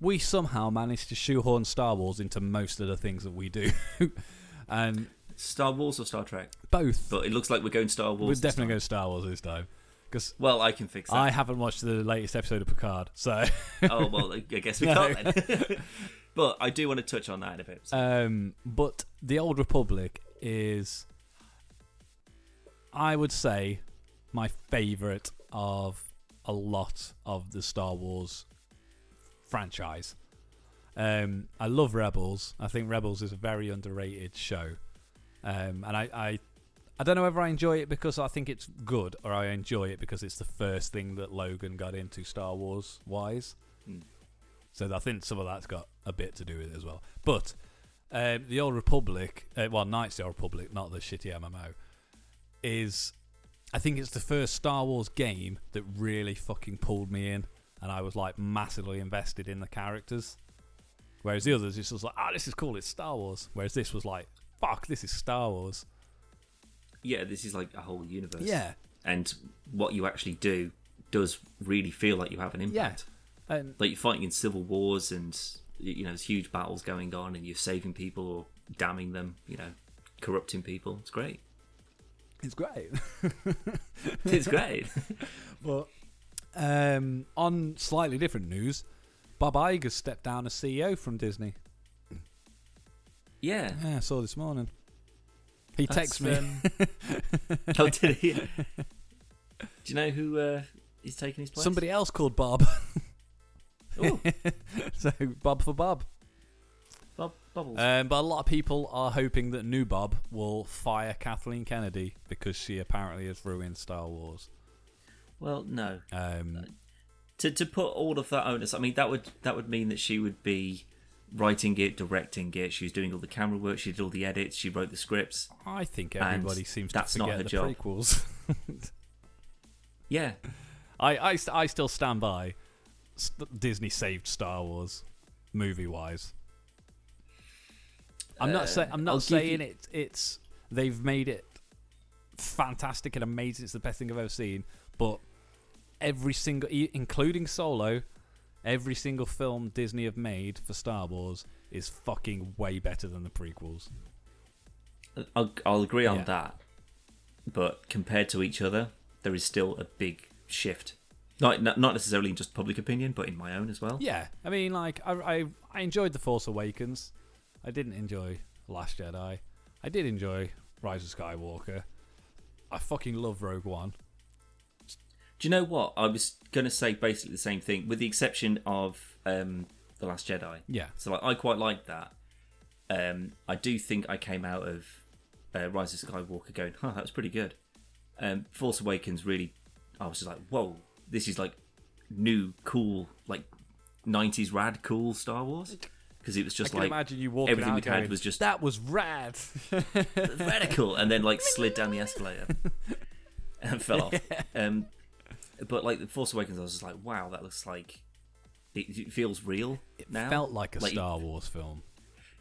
we somehow managed to shoehorn Star Wars into most of the things that we do, and
Star Wars or Star Trek?
both.
But it looks like we're going Star Wars.
We're definitely
time.
going Star Wars this time because
Well, I can fix that.
I haven't watched the latest episode of Picard. So,
oh well, I guess we
No.
can't. Then. but I do want to touch on that in a bit. So,
um, but the Old Republic is, I would say, my favorite of a lot of the Star Wars franchise. Um, I love Rebels. I think Rebels is a very underrated show, um, and I, I, I don't know whether I enjoy it because I think it's good or I enjoy it because it's the first thing that Logan got into Star Wars wise.
Hmm.
So I think some of that's got a bit to do with it as well. But um, the Old Republic, uh, well, Knights of the Old Republic, not the shitty MMO, is I think it's the first Star Wars game that really fucking pulled me in, and I was like massively invested in the characters. Whereas the others, it's just like, ah, this is cool, it's Star Wars. Whereas this was like, fuck, this is Star Wars.
yeah, this is like a whole universe.
Yeah,
and what you actually do does really feel like you have an impact.
and
Like you're fighting in civil wars, and you know there's huge battles going on, and you're saving people or damning them. You know, corrupting people. It's great.
it's great.
It's great.
But um, on slightly different news, Bob Iger stepped down as CEO from Disney.
Yeah.
Yeah, I saw this morning. He
That's,
texted me.
um, oh, did he? Do you know who uh, is taking his place?
Somebody else called Bob.
Ooh,
so Bob for Bob.
Bob Bubbles.
Um, but a lot of people are hoping that new Bob will fire Kathleen Kennedy because she apparently has ruined Star Wars.
well, no.
Um,
To to put all of that onus, I mean that would that would mean that she would be writing it, directing it. She was doing all the camera work. She did all the edits. She wrote the scripts.
I think everybody seems
that's
to
not
forget
her
the
job.
prequels.
Yeah,
I, I, I still stand by Disney saved Star Wars movie wise. I'm not
Uh,
saying I'm not
I'll
saying
you-
it it's they've made it fantastic and amazing. It's the best thing I've ever seen. But every single, including Solo, every single film Disney have made for Star Wars is fucking way better than the prequels.
I'll, I'll agree on
Yeah.
that, but compared to each other, there is still a big shift. Not not necessarily in just public opinion, but in my own as well.
Yeah, I mean, like I, I, I enjoyed the Force Awakens. I didn't enjoy Last Jedi. I did enjoy Rise of Skywalker. I fucking love Rogue One.
Do you know what? I was gonna say basically the same thing, with the exception of um, the Last Jedi.
Yeah,
So like, I quite liked that. Um, I do think I came out of uh, Rise of Skywalker going, "Huh, that was pretty good." Um, Force Awakens really, I was just like, "Whoa, this is like new, cool, like '90s rad, cool Star Wars." Because it was
I
just
can
like
imagine you walking
everything
out
we'd had
going,
was just-
that was rad.
radical, and then like slid down the escalator and fell off. Um, but like the Force Awakens, I was just like, "Wow, that looks like it, it feels real
It
now."
felt like a
Like-
Star Wars film.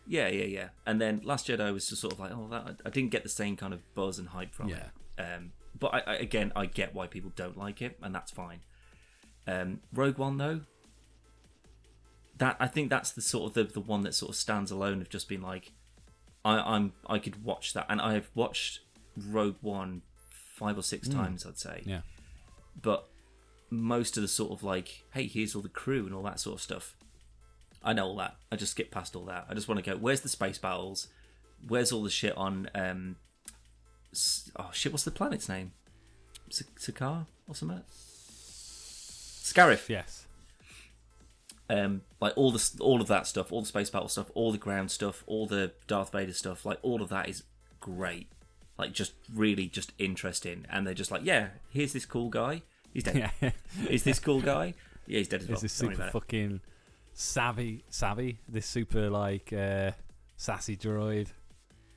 Yeah, yeah, yeah. And then Last Jedi was just sort of like, oh, that I didn't get the same kind of buzz and hype from
Yeah.
it. Um, but I, I, again, I get why people don't like it, and that's fine. Um, Rogue One, though, that I think that's the sort of the, the one that sort of stands alone of just being like, I, I'm I could watch that, and I have watched Rogue One five or six times, I'd say.
Yeah,
But most of the sort of like, hey, here's all the crew and all that sort of stuff. I know all that. I just skip past all that. I just want to go. Where's the space battles? Where's all the shit on? Um, oh shit! What's the planet's name? S- Sakaar or something? Scarif.
yes.
Um, like all the all of that stuff, all the space battle stuff, all the ground stuff, all the Darth Vader stuff. Like all of that is great. Like just really just interesting. And they're just like, yeah, here's this cool guy. He's dead.
Yeah,
Is this cool guy? Yeah, he's dead as well.
is this
Don't
super fucking savvy? Savvy? This super like uh, sassy droid?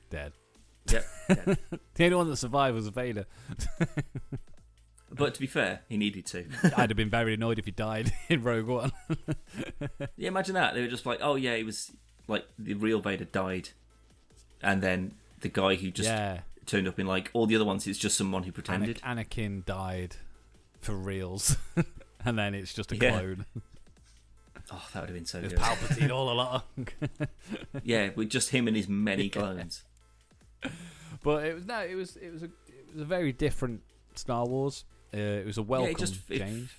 Dead.
Yep. dead.
The only one that survived was Vader.
But to be fair, he needed to.
I'd have been very annoyed if he died in Rogue One.
yeah, imagine that. They were just like, oh yeah, it was like the real Vader died, and then the guy who just
yeah,
turned up in like all the other ones, it's just someone who
Ana-
pretended.
Anakin died for reals, and then it's just a
Yeah.
clone.
Oh, that would have been so good.
Palpatine all along.
yeah, with just him and his many clones.
But it was no, it was it was a it was a very different Star Wars. Uh, it was a welcome
yeah, it just it-
change.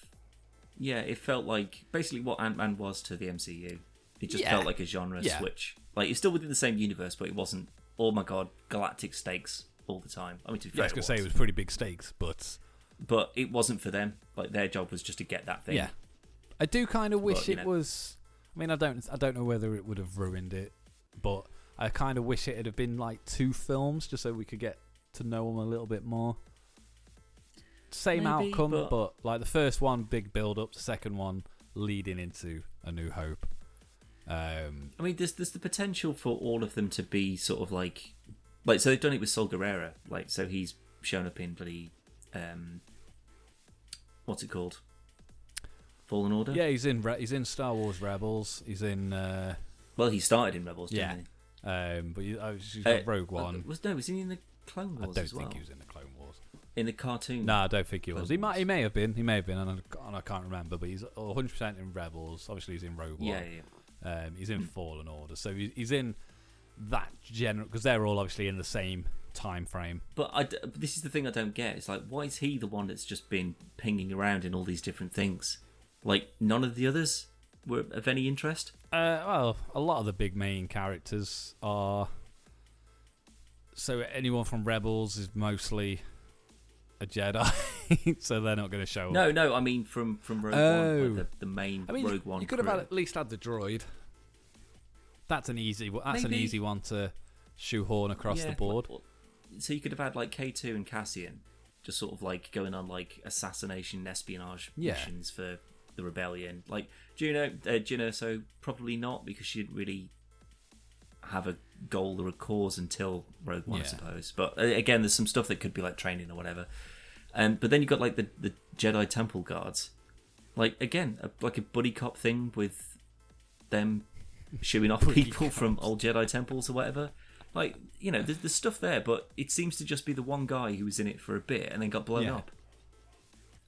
yeah, it felt like basically what Ant Man was to the MCU. It just
Yeah.
felt like a genre
Yeah.
switch. Like it's still within the same universe, but it wasn't. Oh my god, galactic stakes all the time. I mean, to be
Yeah, I was gonna say it
was.
was pretty big stakes, but
but it wasn't for them. Like their job was just to get that thing.
yeah, I do kind of wish
But,
it
know.
was. I mean, I don't I don't know whether it would have ruined it, but I kind of wish it had been like two films just so we could get to know them a little bit more. Same
Maybe,
outcome,
but-
but... like the first one, big build up. The second one, leading into A New Hope. Um,
I mean, there's there's the potential for all of them to be sort of like, like so they've done it with Saw Gerrera, like so he's shown up in bloody, um, what's it called? Fallen Order.
yeah, he's in Re- he's in Star Wars Rebels. He's in uh,
Well, he started in Rebels,
Yeah.
didn't
um, but he, uh, he's
he?
got
Uh,
Rogue One.
Was no, was he in the Clone Wars?
I
don't well?
think he was in the Clone Wars.
in the cartoon.
No, I don't think he was. He might. He may have been. He may have been, and I, and I can't remember. But he's 100 percent in Rebels. Obviously, he's in Rogue One.
Yeah, yeah. yeah.
Um, he's in Fallen Order. So he's, he's in that general because they're all obviously in the same time frame.
But I d this is the thing I don't get. It's like, why is he the one that's just been pinging around in all these different things? Like none of the others were of any interest.
Uh, well, a lot of the big main characters are. So anyone from Rebels is mostly a Jedi, so they're not going to show up.
No, no, I mean from from Rogue
Oh.
One, like the, the main
I mean,
Rogue One.
you could have
crew.
had, at least had the droid. That's an easy. That's an easy one to shoehorn across
Yeah,
the board.
like, so you could have had like K two and Cassian, just sort of like going on like assassination espionage
Yeah.
missions for the rebellion. Like Juno, uh, Juno, so probably not because she didn't really have a goal or a cause until Rogue One, I suppose. But uh, again, there's some stuff that could be like training or whatever. Um, but then you've got like the the Jedi Temple guards, like again, a, like a buddy cop thing with them shooing off people from old Jedi temples or whatever. Like you know, there's, there's stuff there, but it seems to just be the one guy who was in it for a bit and then got blown
Yeah.
up.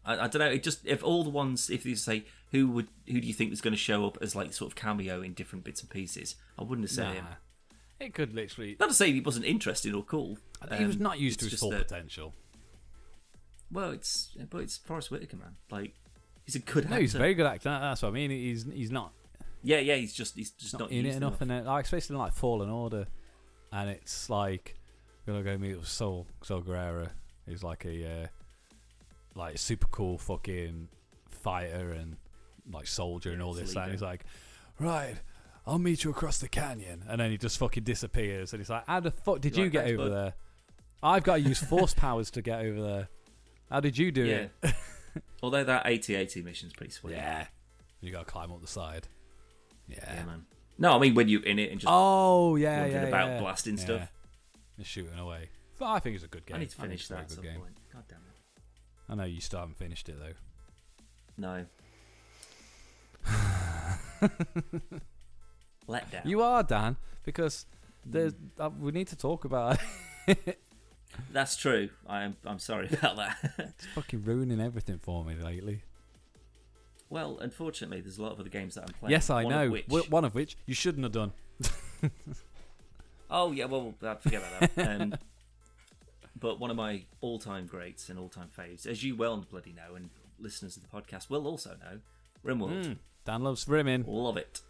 I, I don't know. It just if all the ones, if you say who would who do you think was going to show up as like sort of cameo in different bits and pieces? I wouldn't have said
Nah.
him.
It could literally.
Not to say he wasn't interesting or cool.
he was
Um,
not used
it's
to his
just
full
that-
potential.
Well, it's but it's Forest Whitaker, man. Like he's a good actor.
No, he's a very good actor. That's what I mean. He's he's not
yeah, yeah. He's just he's just
not,
not,
in it
used
enough, and then, like especially in, like Fallen Order, and it's like we're gonna go meet with Saw Saw Gerrera, who's like a uh, like super cool fucking fighter and like soldier and all this. And he's like, right. I'll meet you across the canyon, and then he just fucking disappears. And he's like, "How the fuck did
You're
you
like,
get
"Thanks,
over
bud."
there? I've got to use force powers to get over there. How did you do
Yeah.
it?
Although that AT-AT mission's pretty sweet.
Yeah, you got to climb up the side. Yeah.
Yeah, man. No, I mean when you're in it and just
Oh yeah, yeah,
about
yeah.
blasting
Yeah.
stuff.
Just shooting away. But I think it's a good game.
I need to finish that at
good
some
game.
point. God damn it.
I know you still haven't finished it though.
No. Let down.
You are Dan because there's uh, we need to talk about It.
That's true. I'm I'm sorry about that.
it's fucking ruining everything for me lately.
Well, unfortunately, there's a lot of other games that I'm playing.
yes, I
one
know.
Of which,
Wh- One of which you shouldn't have done.
oh yeah, well, uh, forget about that. Um, but one of my all-time greats and all-time faves, as you well bloody know, and listeners of the podcast will also know, RimWorld.
Mm. Dan loves rimming.
Love it.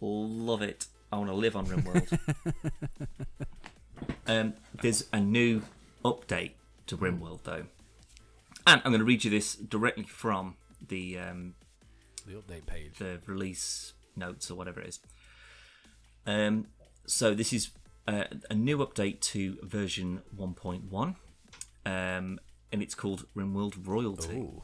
Love it. I want to live on RimWorld. um, there's a new update to RimWorld, though. And I'm going to read you this directly from the um,
The update page.
the release notes or whatever it is. Um, so this is uh, a new update to version 1.1, um, and it's called RimWorld Royalty.
Ooh.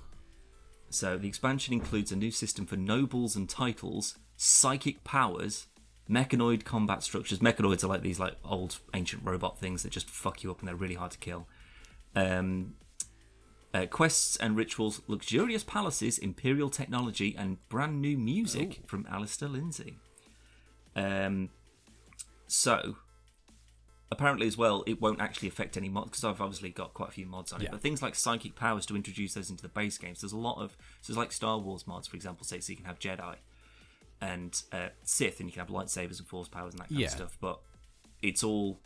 So the expansion includes a new system for nobles and titles, psychic powers, mechanoid combat structures. Mechanoids are like these like old ancient robot things that just fuck you up and they're really hard to kill. Um, uh, quests and rituals, luxurious palaces, imperial technology, and brand new music from Alistair Lindsay. Um, so apparently as well it won't actually affect any mods because i've obviously got quite a few mods on it but things like psychic powers to introduce those into the base games there's a lot of so there's like star wars mods for example say so you can have jedi and uh, sith and you can have lightsabers and force powers and that kind
Yeah.
of stuff but it's all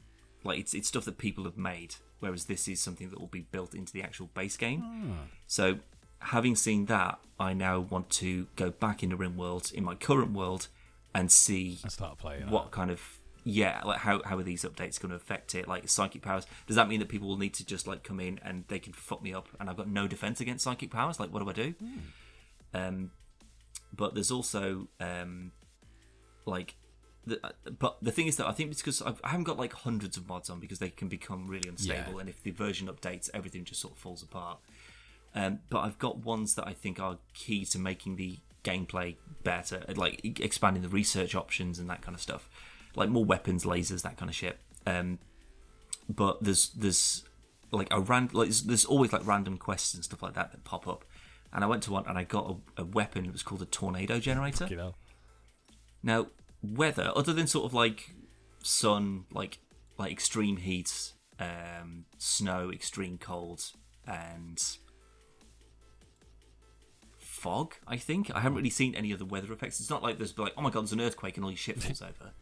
like it's, it's stuff that people have made whereas this is something that will be built into the actual base game. So having seen that i now want to go back into rimworld in my current world and see
I start playing.
what kind of yeah like how, how are these updates going to affect it? Like psychic powers does that mean that people will need to just like come in and they can fuck me up and i've got no defense against psychic powers? Like what do i do? Um but there's also um like the, but the thing is that I think it's because I've, I haven't got like hundreds of mods on because they can become really unstable,
Yeah.
and if the version updates, everything just sort of falls apart. Um, but I've got ones that I think are key to making the gameplay better, like e- expanding the research options and that kind of stuff, like more weapons, lasers, that kind of shit. Um, but there's there's like a ran like there's, there's always like random quests and stuff like that that pop up. And I went to one and I got a, a weapon. It was called a tornado generator. Now, weather, other than sort of like sun, like like extreme heat, um, snow, extreme cold, and fog. I think I haven't really seen any other weather effects. It's not like there's like, oh my god, there's an earthquake and all your shit falls over.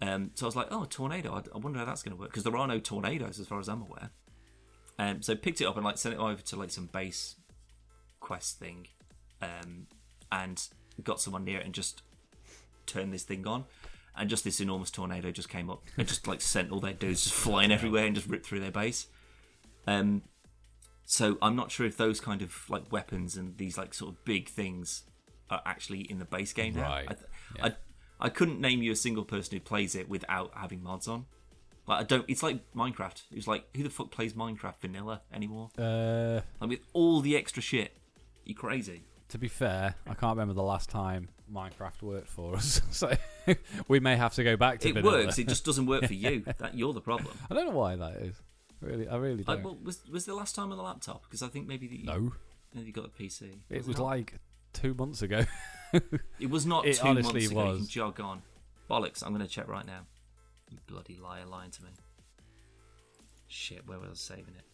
Um, so I was like, oh, a tornado. I, I wonder how that's going to work because there are no tornadoes as far as I'm aware. Um, so picked it up and like sent it over to like some base quest thing, um, and got someone near it and just turned this thing on. And just this enormous tornado just came up and just like sent all their dudes just flying everywhere and just ripped through their base. Um, so I'm not sure if those kind of like weapons and these like sort of big things are actually in the base game now.
Right.
I, th-
Yeah.
I I couldn't name you a single person who plays it without having mods on. Like I don't. It's like Minecraft. It was like who the fuck plays Minecraft vanilla anymore?
Uh,
Like with all the extra shit. You crazy?
to be fair, I can't remember the last time Minecraft worked for us, so we may have to go back to
It works. It just doesn't work for you. That you're the problem.
I don't know why that is. Really, I really don't.
Like, well, was was the last time on the laptop? Because I think maybe the,
no,
maybe you got a PC.
it was
not?
like two months ago.
it was not
it
two
honestly
months ago. You
was.
can jog on. Bollocks! I'm going to check right now. You bloody liar, lying to me. Shit, where was I saving it?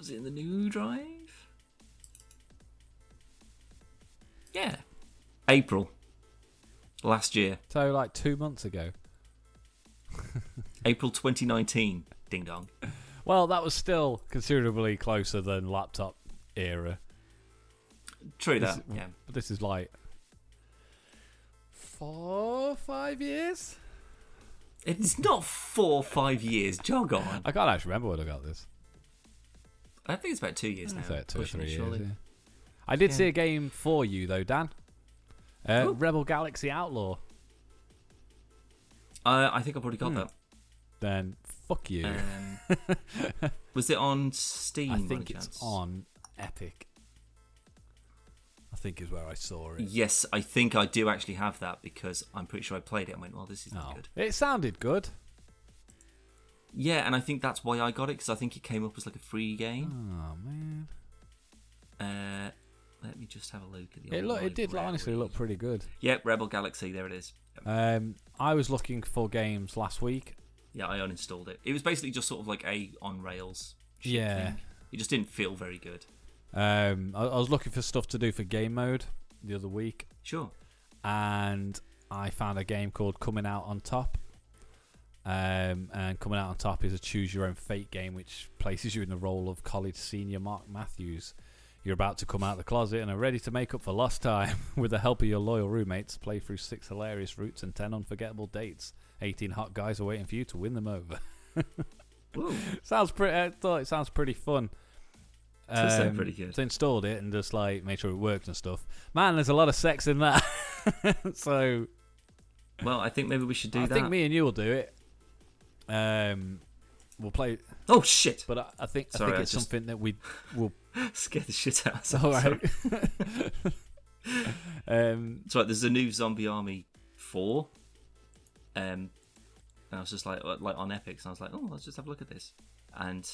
Was it in the new drive? Yeah. April. Last year.
So like two months ago.
April 2019. Ding dong.
Well, that was still considerably closer than laptop era.
True
This
that. Yeah.
But this is like four, five years.
It's not four or five years. Jog on.
I can't actually remember when I got this.
I think it's about two years now.
I'd say it two or three
it,
years. yeah. I did
Yeah.
see a game for you though, Dan. Uh, Rebel Galaxy Outlaw.
Uh, I think I've already got
Hmm.
that.
Then fuck you.
Um, was it on Steam?
I think it's
chance?
on Epic. I think is where I saw it.
Yes, I think I do actually have that because I'm pretty sure I played it and went, "Well, this is not
Oh.
good."
It sounded good.
Yeah, and I think that's why I got it because I think it came up as like a free game.
Oh man.
Uh, let me just have a look at the.
It
old
look it did
library.
honestly look pretty good.
Yep, Rebel Galaxy. There it is.
Um, I was looking for games last week.
Yeah, I uninstalled it. It was basically just sort of like a on rails.
Yeah.
thing. It just didn't feel very good.
Um, I, I was looking for stuff to do for game mode the other week,
Sure.
and I found a game called Coming Out on Top. Um, and Coming Out on Top is a choose your own fate game which places you in the role of college senior Mark Matthews. You're about to come out of the closet and are ready to make up for lost time with the help of your loyal roommates. Play through six hilarious routes and ten unforgettable dates. 18 hot guys are waiting for you to win them over. Sounds pretty. I thought it sounds pretty fun. Um,
pretty good.
So installed it and just like made sure it worked and stuff. Man, there's a lot of sex in that. so
Well, I think maybe we should do
I
that.
I think me and you will do it. Um, we'll play,
Oh shit!
but I, I think
Sorry,
I
I
think it's
just-
something that we will.
scare the shit out. of us.
right. um,
It's right. There's a new Zombie Army four. Um, and I was just like, like on Epic, and I was like, oh, let's just have a look at this, and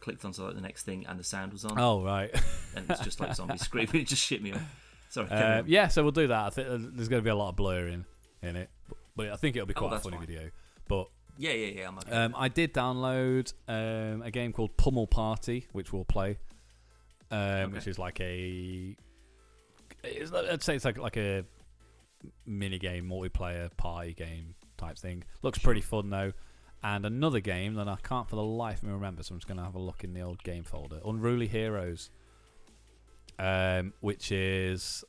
clicked onto like the next thing, and the sound was on,
oh right.
and it's just like zombie screaming. It just shit me off. Sorry.
Uh, yeah, so we'll do that. I think there's going to be a lot of blurring in it, but, but I think it'll be
Oh,
quite a funny
fine.
video. But
yeah, yeah, yeah. I'm okay.
Um, I did download um, a game called Pummel Party, which we'll play, um,
Okay.
which is like a. It's, I'd say it's like like a mini game, multiplayer party game type thing. Looks pretty fun though. And another game that I can't for the life of me remember, so I'm just gonna have a look in the old game folder. Unruly Heroes, um, which is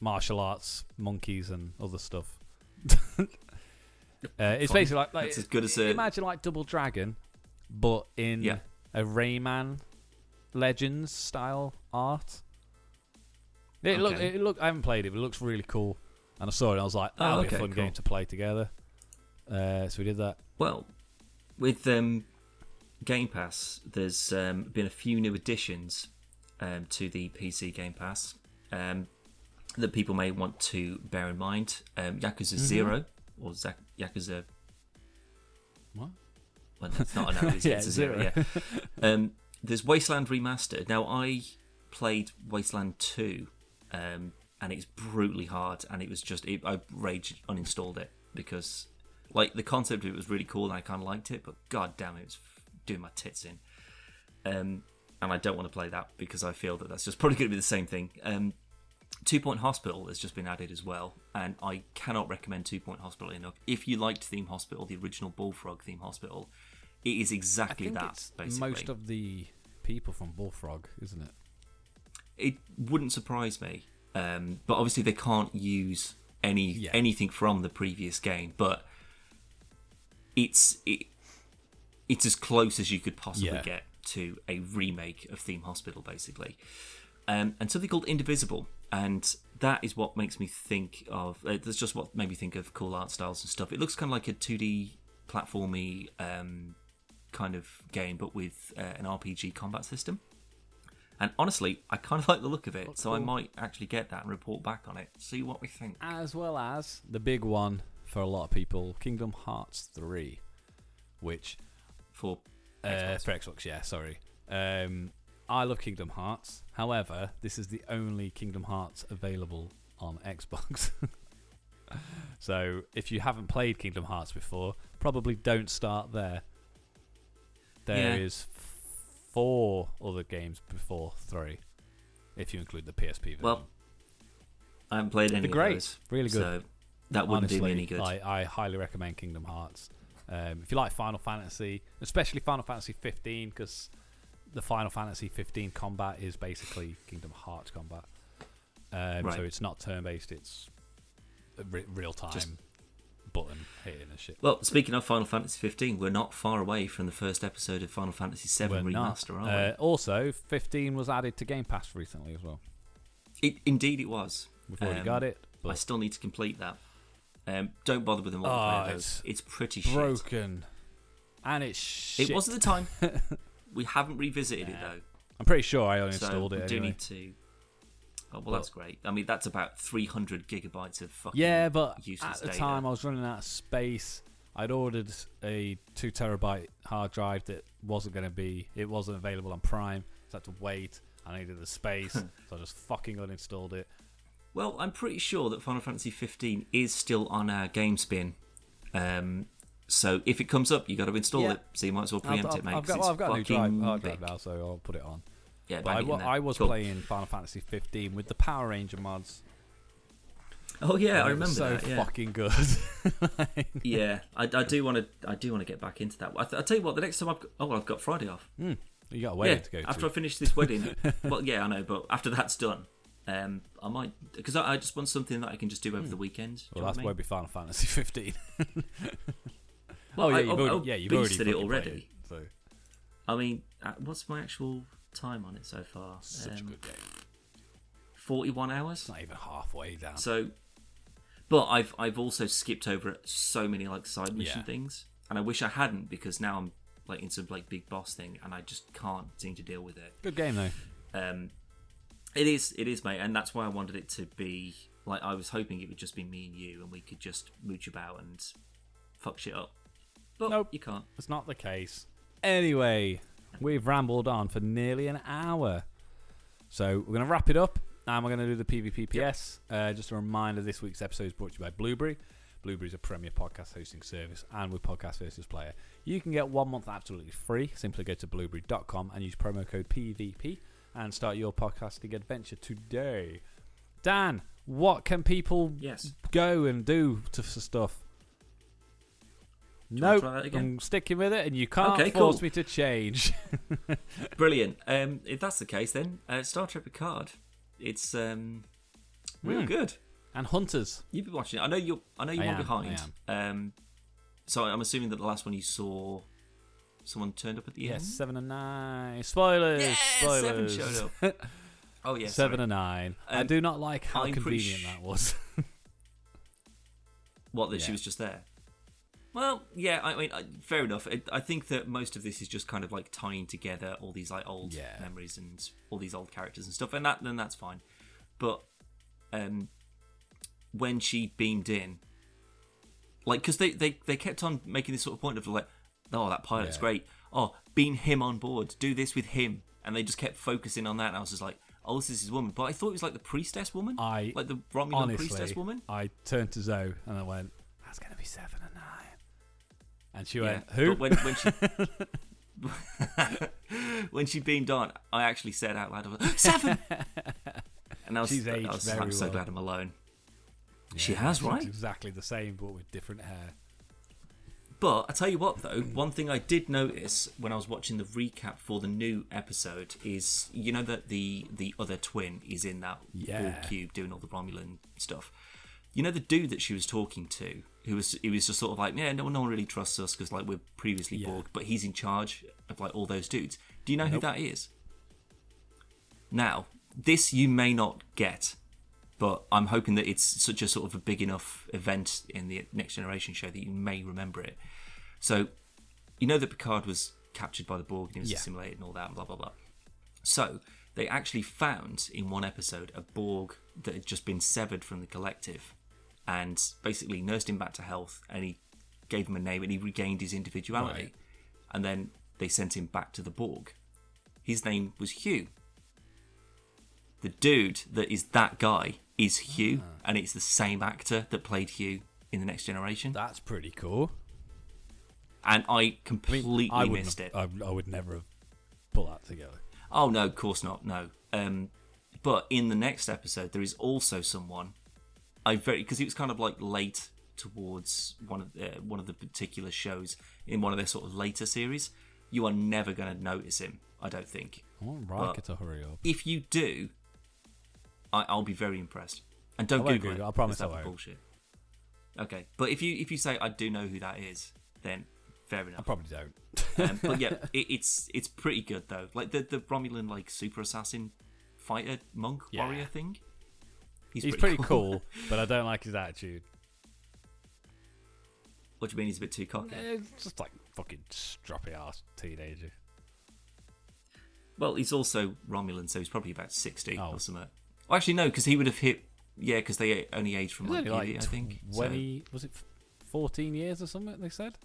martial arts, monkeys, and other stuff. uh, it's basically like, like
That's as good as a-
imagine like Double Dragon, but in
Yeah.
a Rayman Legends style art. It look,
Okay.
it look. I haven't played it, but it looks really cool. And I saw it, and I was like,
Oh,
"That'll be
okay,
a fun
cool.
game to play together." Uh, so we did that.
Well, with um, Game Pass, there's um, been a few new additions um, to the PC Game Pass um, that people may want to bear in mind. Um, Yakuza Zero or Zak- Yakuza.
What?
Well, it's not an it's,
Yeah,
it's a zero.
Zero.
Yeah. um, there's Wasteland Remastered. Now I played Wasteland Two, um, and it's brutally hard, and it was just it, I rage uninstalled it because like the concept of it was really cool, and I kind of liked it, but god damn it, it was f- doing my tits in. Um, and I don't want to play that because I feel that that's just probably going to be the same thing. Um, Two Point Hospital has just been added as well, and I cannot recommend Two Point Hospital enough. If you liked Theme Hospital, the original Bullfrog Theme Hospital, it is exactly that. basically,
most of the people from Bullfrog, isn't it?
it wouldn't surprise me. Um, but obviously, they can't use any
Yeah.
anything from the previous game. But it's it, it's as close as you could possibly
Yeah.
get to a remake of Theme Hospital, basically. Um, and something called Indivisible, and that is what makes me think of. Uh, that's just what made me think of cool art styles and stuff. It looks kind of like a two D platformy um, kind of game, but with uh, an RPG combat system. And honestly, I kind of like the look of it,
Looks
so I might actually get that and report back on it, see what we think.
As well as the big one for a lot of people, Kingdom Hearts 3, which
For
uh,
Xbox.
for Xbox, yeah, sorry. Um, I love Kingdom Hearts. However, this is the only Kingdom Hearts available on Xbox. so if you haven't played Kingdom Hearts before, probably don't start there. There
Yeah.
is four other games before three, if you include the PSP version.
Well, I haven't played any
They're
of
great,
those,
really good.
so that wouldn't
Honestly,
do me any good.
I, I highly recommend Kingdom Hearts. Um, if you like Final Fantasy, especially Final Fantasy 15, because the Final Fantasy 15 combat is basically Kingdom Hearts combat. Um,
Right.
So it's not turn based; it's re- real time
Just-
button hitting and shit.
Well, speaking of Final Fantasy 15, we're not far away from the first episode of Final Fantasy 7
We're not.
remaster, are
Uh, also, 15 was added to Game Pass recently as well.
It, indeed, it was.
We've already
Um,
got it,
I still need to complete that. Um, don't bother with the multiplayer.
Oh, it's
It's, pretty shit.
broken, and it's shit.
It wasn't the time. we haven't revisited it though,
I'm pretty sure I
so
uninstalled
we
it
do
anyway.
need to. Oh well, that's great. I mean, that's about 300 gigabytes of fucking.
Yeah, but
useless
at the
data.
time I was running out of space. I'd ordered a two terabyte hard drive that wasn't going to be. It wasn't available on Prime, so I had to wait. I needed the space, so I just fucking uninstalled it.
Well, I'm pretty sure that Final Fantasy 15 is still on our GameSpin. Um, so if it comes up, you got to install
Yeah.
it. So you might as well
I've,
preempt
I've-
it, mate.
I've got, well, I've got a new drive, hard drive now, so I'll put it on.
Yeah,
But I,
it
wa-
in there.
I was
Cool.
playing Final Fantasy 15 with the Power Ranger mods.
Oh yeah, I remember
so
that. Yeah,
fucking good.
yeah. I, I do want to. I do want to get back into that. I will tell you what. The next time I've got, oh, I've got Friday off.
you got a
yeah,
wedding to go
after
to.
I finish this wedding. well, yeah, I know, but after that's done, um, I might because I, I just want something that I can just do over the weekend. Do
well, that's
I mean?
be Final Fantasy 15.
Well,
oh yeah, you've
I-
already, yeah, you've already
it already.
it, so
I mean, uh, what's my actual time on it so far?
such a
Um,
good game.
Forty-one hours.
It's not even halfway down.
So, but I've I've also skipped over so many like side mission
Yeah.
things, and I wish I hadn't because now I'm like into like big boss thing, and I just can't seem to deal with it.
Good game though.
Um, it is it is, mate, and that's why I wanted it to be like I was hoping it would just be me and you, and we could just mooch about and fuck shit up. But
Nope.
you can't.
It's not the case. Anyway, we've rambled on for nearly an hour. So we're going to wrap it up and we're going to do the PvPPS. Uh, just a reminder this week's episode is brought to you by Blubrry. Blubrry is a premier podcast hosting service and with Podcast Versus Player. You can get one month absolutely free. Simply go to blubrry.com and use promo code PVP and start your podcasting adventure today. Dan, what can people
Yes.
go and do to for stuff? No,
again?
I'm sticking with it, and you can't
Okay,
force
cool.
me to change.
Brilliant. Um, if that's the case, then uh, Star Trek Picard. It's um, real
Hmm.
good.
and hunters.
You've been watching it. I know you're. I know you're
I am,
behind. Um, so I'm assuming that the last one you saw, someone turned up at the
Yes,
end.
seven and nine. Spoilers.
Yeah,
spoilers.
seven showed up. Oh yeah,
seven
sorry.
and nine. I
Um,
do not like how
I'm
convenient
sh-
that was.
What? That she was just there. Well, yeah. I mean, fair enough. I think that most of this is just kind of like tying together all these like old
Yeah.
memories and all these old characters and stuff, and that then that's fine. But um, when she beamed in, like, because they, they they kept on making this sort of point of like, oh, that pilot's
Yeah.
great. Oh, beam him on board. Do this with him, and they just kept focusing on that. And I was just like, oh, this is his woman. But I thought it was like the priestess woman,
I
like the Romulan
honestly,
priestess woman.
I turned to Zoe and I went, "That's gonna be seven and she
Yeah,
went, "Who?"
But when, when she when she beamed on, I actually said out loud, "Seven!" And I was,
She's
I was,
very
I'm so glad I'm alone. she has, right?
exactly the same, but with different hair.
But I tell you what, though, one thing I did notice when I was watching the recap for the new episode is, you know that the the other twin is in that
Yeah.
Cube doing all the Romulan stuff. You know the dude that she was talking to, who was he was just sort of like, yeah, no, no one really trusts us because like we're previously
Yeah.
Borg, but he's in charge of like all those dudes. Do you know who that is? Now, this you may not get, but I'm hoping that it's such a sort of a big enough event in the Next Generation show that you may remember it. So, you know that Picard was captured by the Borg and he was
Yeah.
assimilated and all that, and blah blah blah. So they actually found in one episode a Borg that had just been severed from the collective, and basically nursed him back to health, and he gave him a name, and he regained his individuality,
Right.
and then they sent him back to the Borg. His name was Hugh. The dude that is that guy is Hugh,
Ah.
and it's the same actor that played Hugh in the Next Generation.
That's pretty cool.
and I
I mean,
completely
I
missed it.
I, I would never have put that together.
Oh no, of course not. No. Um, but in the next episode, there is also someone. I very because it was kind of like late towards one of the, one of the particular shows in one of their sort of later series. You are never going to notice him. I don't think.
I want Riker to hurry up.
If you do, I, I'll be very impressed. And don't
I
Google.
Google it, I promise I won't.
Bullshit. Okay, but if you if you say I do know who that is, then fair enough.
I probably don't.
Um, but yeah, it, it's it's pretty good though. Like the the Romulan like super assassin fighter monk
Yeah.
warrior thing.
He's, pretty cool, but I don't like his attitude.
What do you mean he's a bit too cocky?
Eh, just like fucking stroppy ass teenager.
Well, he's also Romulan, so he's probably about sixty
Oh.
or something. Well, actually, no, because he would have hit. Yeah, because they only aged from
He's
like,
only
puberty,
like
I think. So,
twenty. Was it fourteen years or something? They said.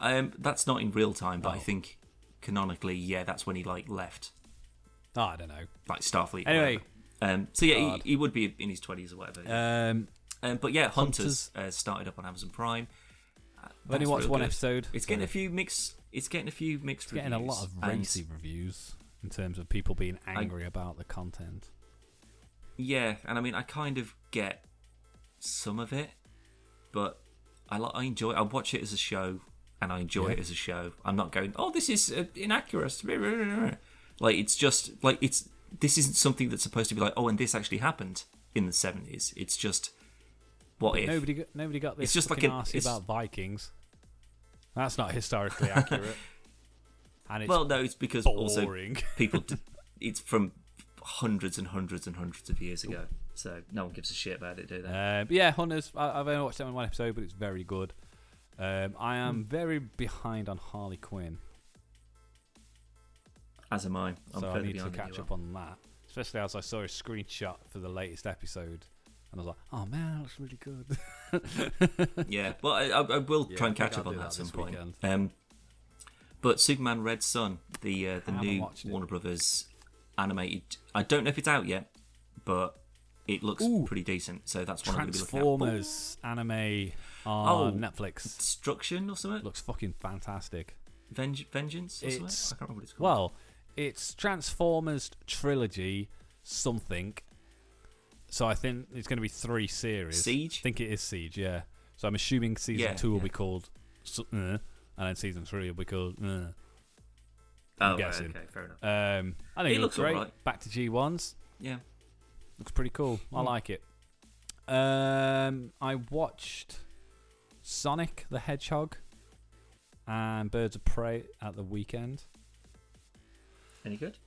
um, that's not in real time, but I
Oh.
think canonically, yeah, that's when he like left,
Oh, I don't know.
like Starfleet.
Anyway.
whatever. Um, so yeah, he, he would be in his twenties or whatever.
Um,
Um, but yeah, Hunters,
Hunters.
uh, started up on Amazon Prime. Uh,
I've only watched one
good.
episode.
It's
so
getting a few mixed. It's getting a few mixed.
it's getting a lot of racy reviews in terms of people being angry about the content.
Yeah, and I mean, I kind of get some of it, but I I enjoy. I watch it as a show, and I enjoy
Yeah.
it as a show. I'm not going, oh, this is uh, inaccurate. Like it's just like it's. This isn't something that's supposed to be like, oh, and this actually happened in the seventies. It's just what
But
if.
nobody, got, nobody got this.
It's just like an- it's-
about Vikings. That's not historically accurate. And it's
well, no, it's because also people. D- it's from hundreds and hundreds and hundreds of years ago, so no one gives a shit about it, do they?
Uh, but yeah, Hunters. I, I've only watched that one episode, but it's very good. Um, I
Hmm.
am very behind on Harley Quinn,
As am I. I'm
so I need to catch up on that. Especially as I saw a screenshot for the latest episode, and I was like, "Oh man, that looks really good."
Yeah, but I, I, I will
Yeah,
try and catch up on that at some point. Um, but Superman Red Sun, the uh, the new
watched it.
Warner Brothers animated. I don't know if it's out yet, but it looks
Ooh.
pretty decent. So that's one I'm going to be looking at.
Transformers anime on
Oh.
Netflix
Destruction or something?
looks fucking fantastic.
Venge- Vengeance or something? I can't remember what it's called.
Well, it's Transformers trilogy something. So I think it's going to be three series.
Siege?
I think it is Siege, yeah. So I'm assuming season
Yeah,
two will
yeah.
be called, uh, and then season three will be called. Uh.
oh, right,
guessing.
okay, fair enough.
Um, I think
It
it, looks,
looks
great.
alright.
Back to G1s.
Yeah.
Looks pretty cool. I
Hmm.
like it. Um, I watched Sonic the Hedgehog and Birds of Prey at the weekend.
Any good?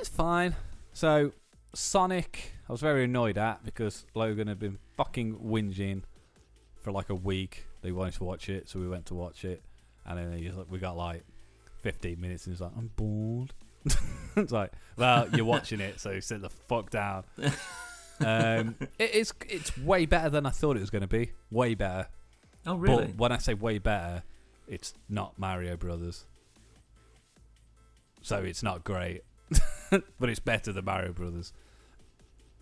It's fine. So, Sonic, I was very annoyed at because Logan had been fucking whinging for like a week. They wanted to watch it, so we went to watch it, and then he was like, we got like 15 minutes, and he's like, "I'm bored." it's like, well, you're watching it, so sit the fuck down. um, it is. It's way better than I thought it was going to be. Way better.
Oh, really?
But when I say way better, it's not Mario Brothers. So it's not great. but it's better than Mario Brothers.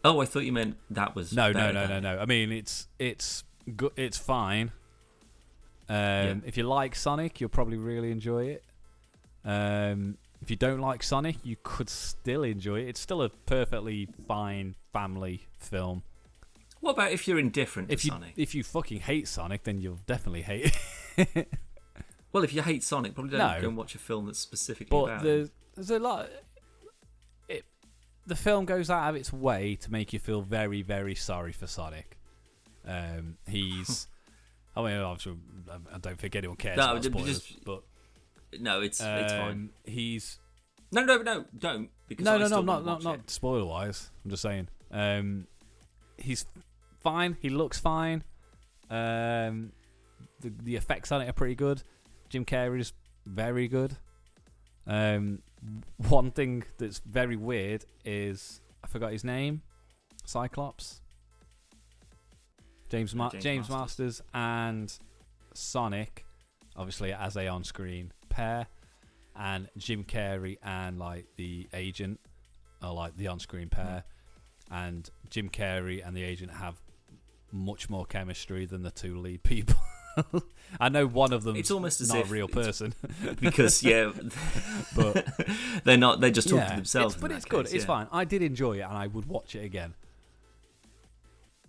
oh, I thought you meant that was.
No, no, no, no, no. I mean, it's it's good. It's fine. Um,
Yeah.
If you like Sonic, you'll probably really enjoy it. Um, if you don't like Sonic, you could still enjoy it. It's still a perfectly fine family film.
What about if you're indifferent to
If you
Sonic?
if you fucking hate Sonic, then you'll definitely hate it.
Well, if you hate Sonic, probably don't
No.
go and watch a film that's specifically
But
about
there's, there's a lot. It the film goes out of its way to make you feel very, very sorry for Sonic. Um, he's. I mean, obviously, I don't think anyone cares
No,
about spoilers,
just-
but
No, it's it's fine.
um, he's
No, no, no, don't. Because
no,
I
no, no, not not not spoiler wise. I'm just saying. Um, he's fine. He looks fine. Um, the the effects on it are pretty good. Jim Carrey's very good. Um, one thing that's very weird is I forgot his name. Cyclops. James Ma-
James
James,
Marsden.
Marsden and Sonic, obviously as a on-screen pair, and Jim Carrey and like the agent are like the on-screen pair, and Jim Carrey and the agent have much more chemistry than the two lead people. I know one of them.
It's almost as
not
if
a real person,
because yeah,
but
they're not. They just talk
yeah,
to themselves.
it's- but it's good.
case,
It's fine. I did enjoy it, and I would watch it again.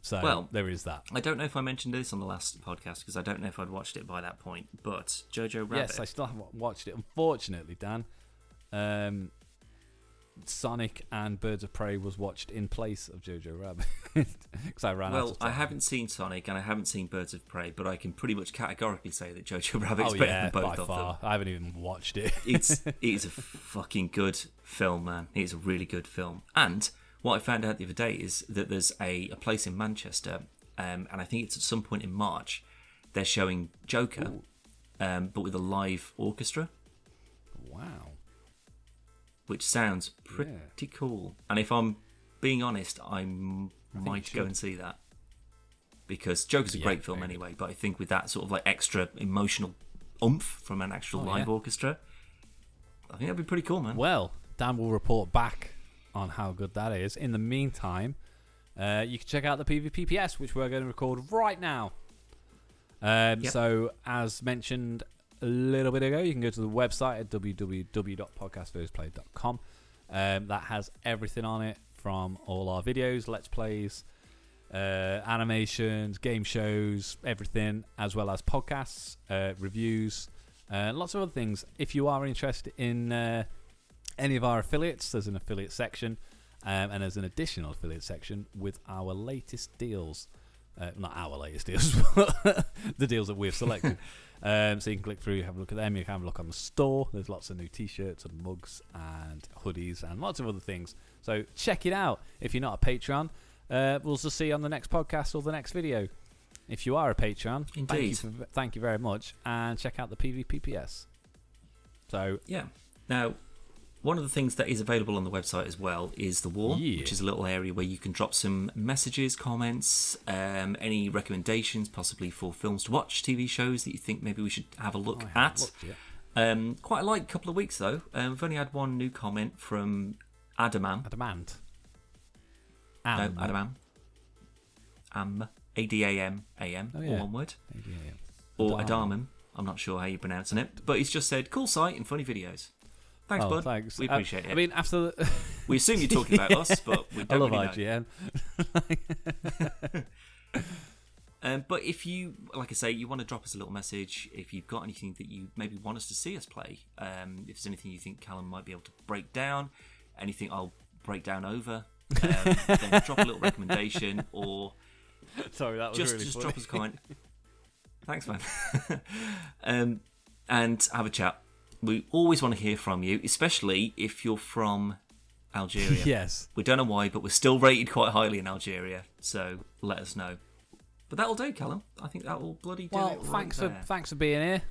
So
Well,
there is that.
I don't know if I mentioned this on the last podcast because I don't know if I'd watched it by that point. But Jojo Rabbit.
Yes, I still haven't watched it. Unfortunately, Dan, um, Sonic and Birds of Prey was watched in place of Jojo Rabbit because I ran out
well, I haven't seen Sonic and I haven't seen Birds of Prey, but I can pretty much categorically say that Jojo Rabbit's
oh
better
yeah,
than both
by
of
far. I haven't even watched it.
It's it is a fucking good film, man. It is a really good film. And what I found out the other day is that there's a, a place in Manchester, um, and I think it's at some point in March, they're showing Joker, um, but with a live orchestra.
wow.
Which sounds pretty cool. And if I'm being honest, I might go and see that because Joker's a
Yeah,
great film anyway. But I think with that sort of like extra emotional oomph from an actual
Oh,
live
yeah.
orchestra, I think that'd be pretty cool, man.
Well, Dan will report back on how good that is. In the meantime, uh, you can check out the PvPPS, which we're going to record right now. Um,
Yep.
So, as mentioned a little bit ago, you can go to the website at www.podcastverseplay.com. Um, that has everything on it from all our videos, let's plays, uh, animations, game shows, everything, as well as podcasts, uh, reviews, uh, lots of other things. If you are interested in uh, any of our affiliates, there's an affiliate section, um, and there's an additional affiliate section with our latest deals. Uh, not our latest deals, but the deals that we've selected. um, so you can click through, have a look at them. You can have a look on the store. There's lots of new T-shirts and mugs and hoodies and lots of other things. So check it out. If you're not a Patreon, uh, we'll just see you on the next podcast or the next video. If you are a Patreon, thank you,
Indeed.
for, thank you very much, and check out the PvPPS. So
Yeah. Now, one of the things that is available on the website as well is the war,
Yeah.
which is a little area where you can drop some messages, comments, um, any recommendations, possibly for films to watch, TV shows that you think maybe we should have a look
I
at. Um, quite a light couple of weeks though. Um, we've only had one new comment from Adamam.
Adamant.
No,
Am.
Adamam. Am. A D A M A M.
Oh,
All
yeah.
one word.
Yeah.
Or.
Adamam.
I'm not sure how you're pronouncing it. But he's just said, cool site and funny videos. Thanks,
oh,
bud.
Thanks.
We
Uh,
appreciate it.
I mean, after the,
we assume you're talking about us, but we
I
don't
love
really.
IGN.
Um, but if you, like I say, you want to drop us a little message, if you've got anything that you maybe want us to see us play, um, if there's anything you think Callum might be able to break down, anything I'll break down over, um, then drop a little recommendation or
Sorry, that was
just
really
just
funny.
drop us a comment. Thanks, man. um, and have a chat. We always want to hear from you, especially if you're from Algeria.
yes.
We don't know why, but we're still rated quite highly in Algeria. So let us know. But that'll do, Callum. I think that will bloody do
Well,
it. right
thanks for
there.
thanks for being here.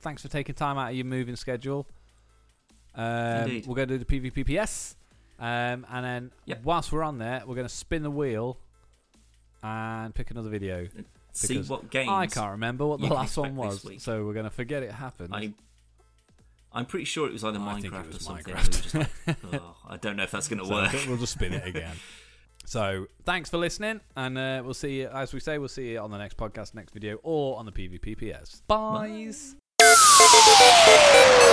Thanks for taking time out of your moving schedule. Um,
Indeed.
We're going to do the PvPPS, um, and then
Yep.
whilst we're on there, we're going to spin the wheel and pick another video.
See what games.
I can't remember what the last one was, so we're going to forget it happened.
I, I'm pretty sure it was either
I
Minecraft or something.
Minecraft.
We like, "Oh, I don't know if that's going to
So
work.
we'll just spin it again. So thanks for listening, and uh, we'll see you. As we say, we'll see you on the next podcast, next video, or on the PvPPS. Bye.
Bye.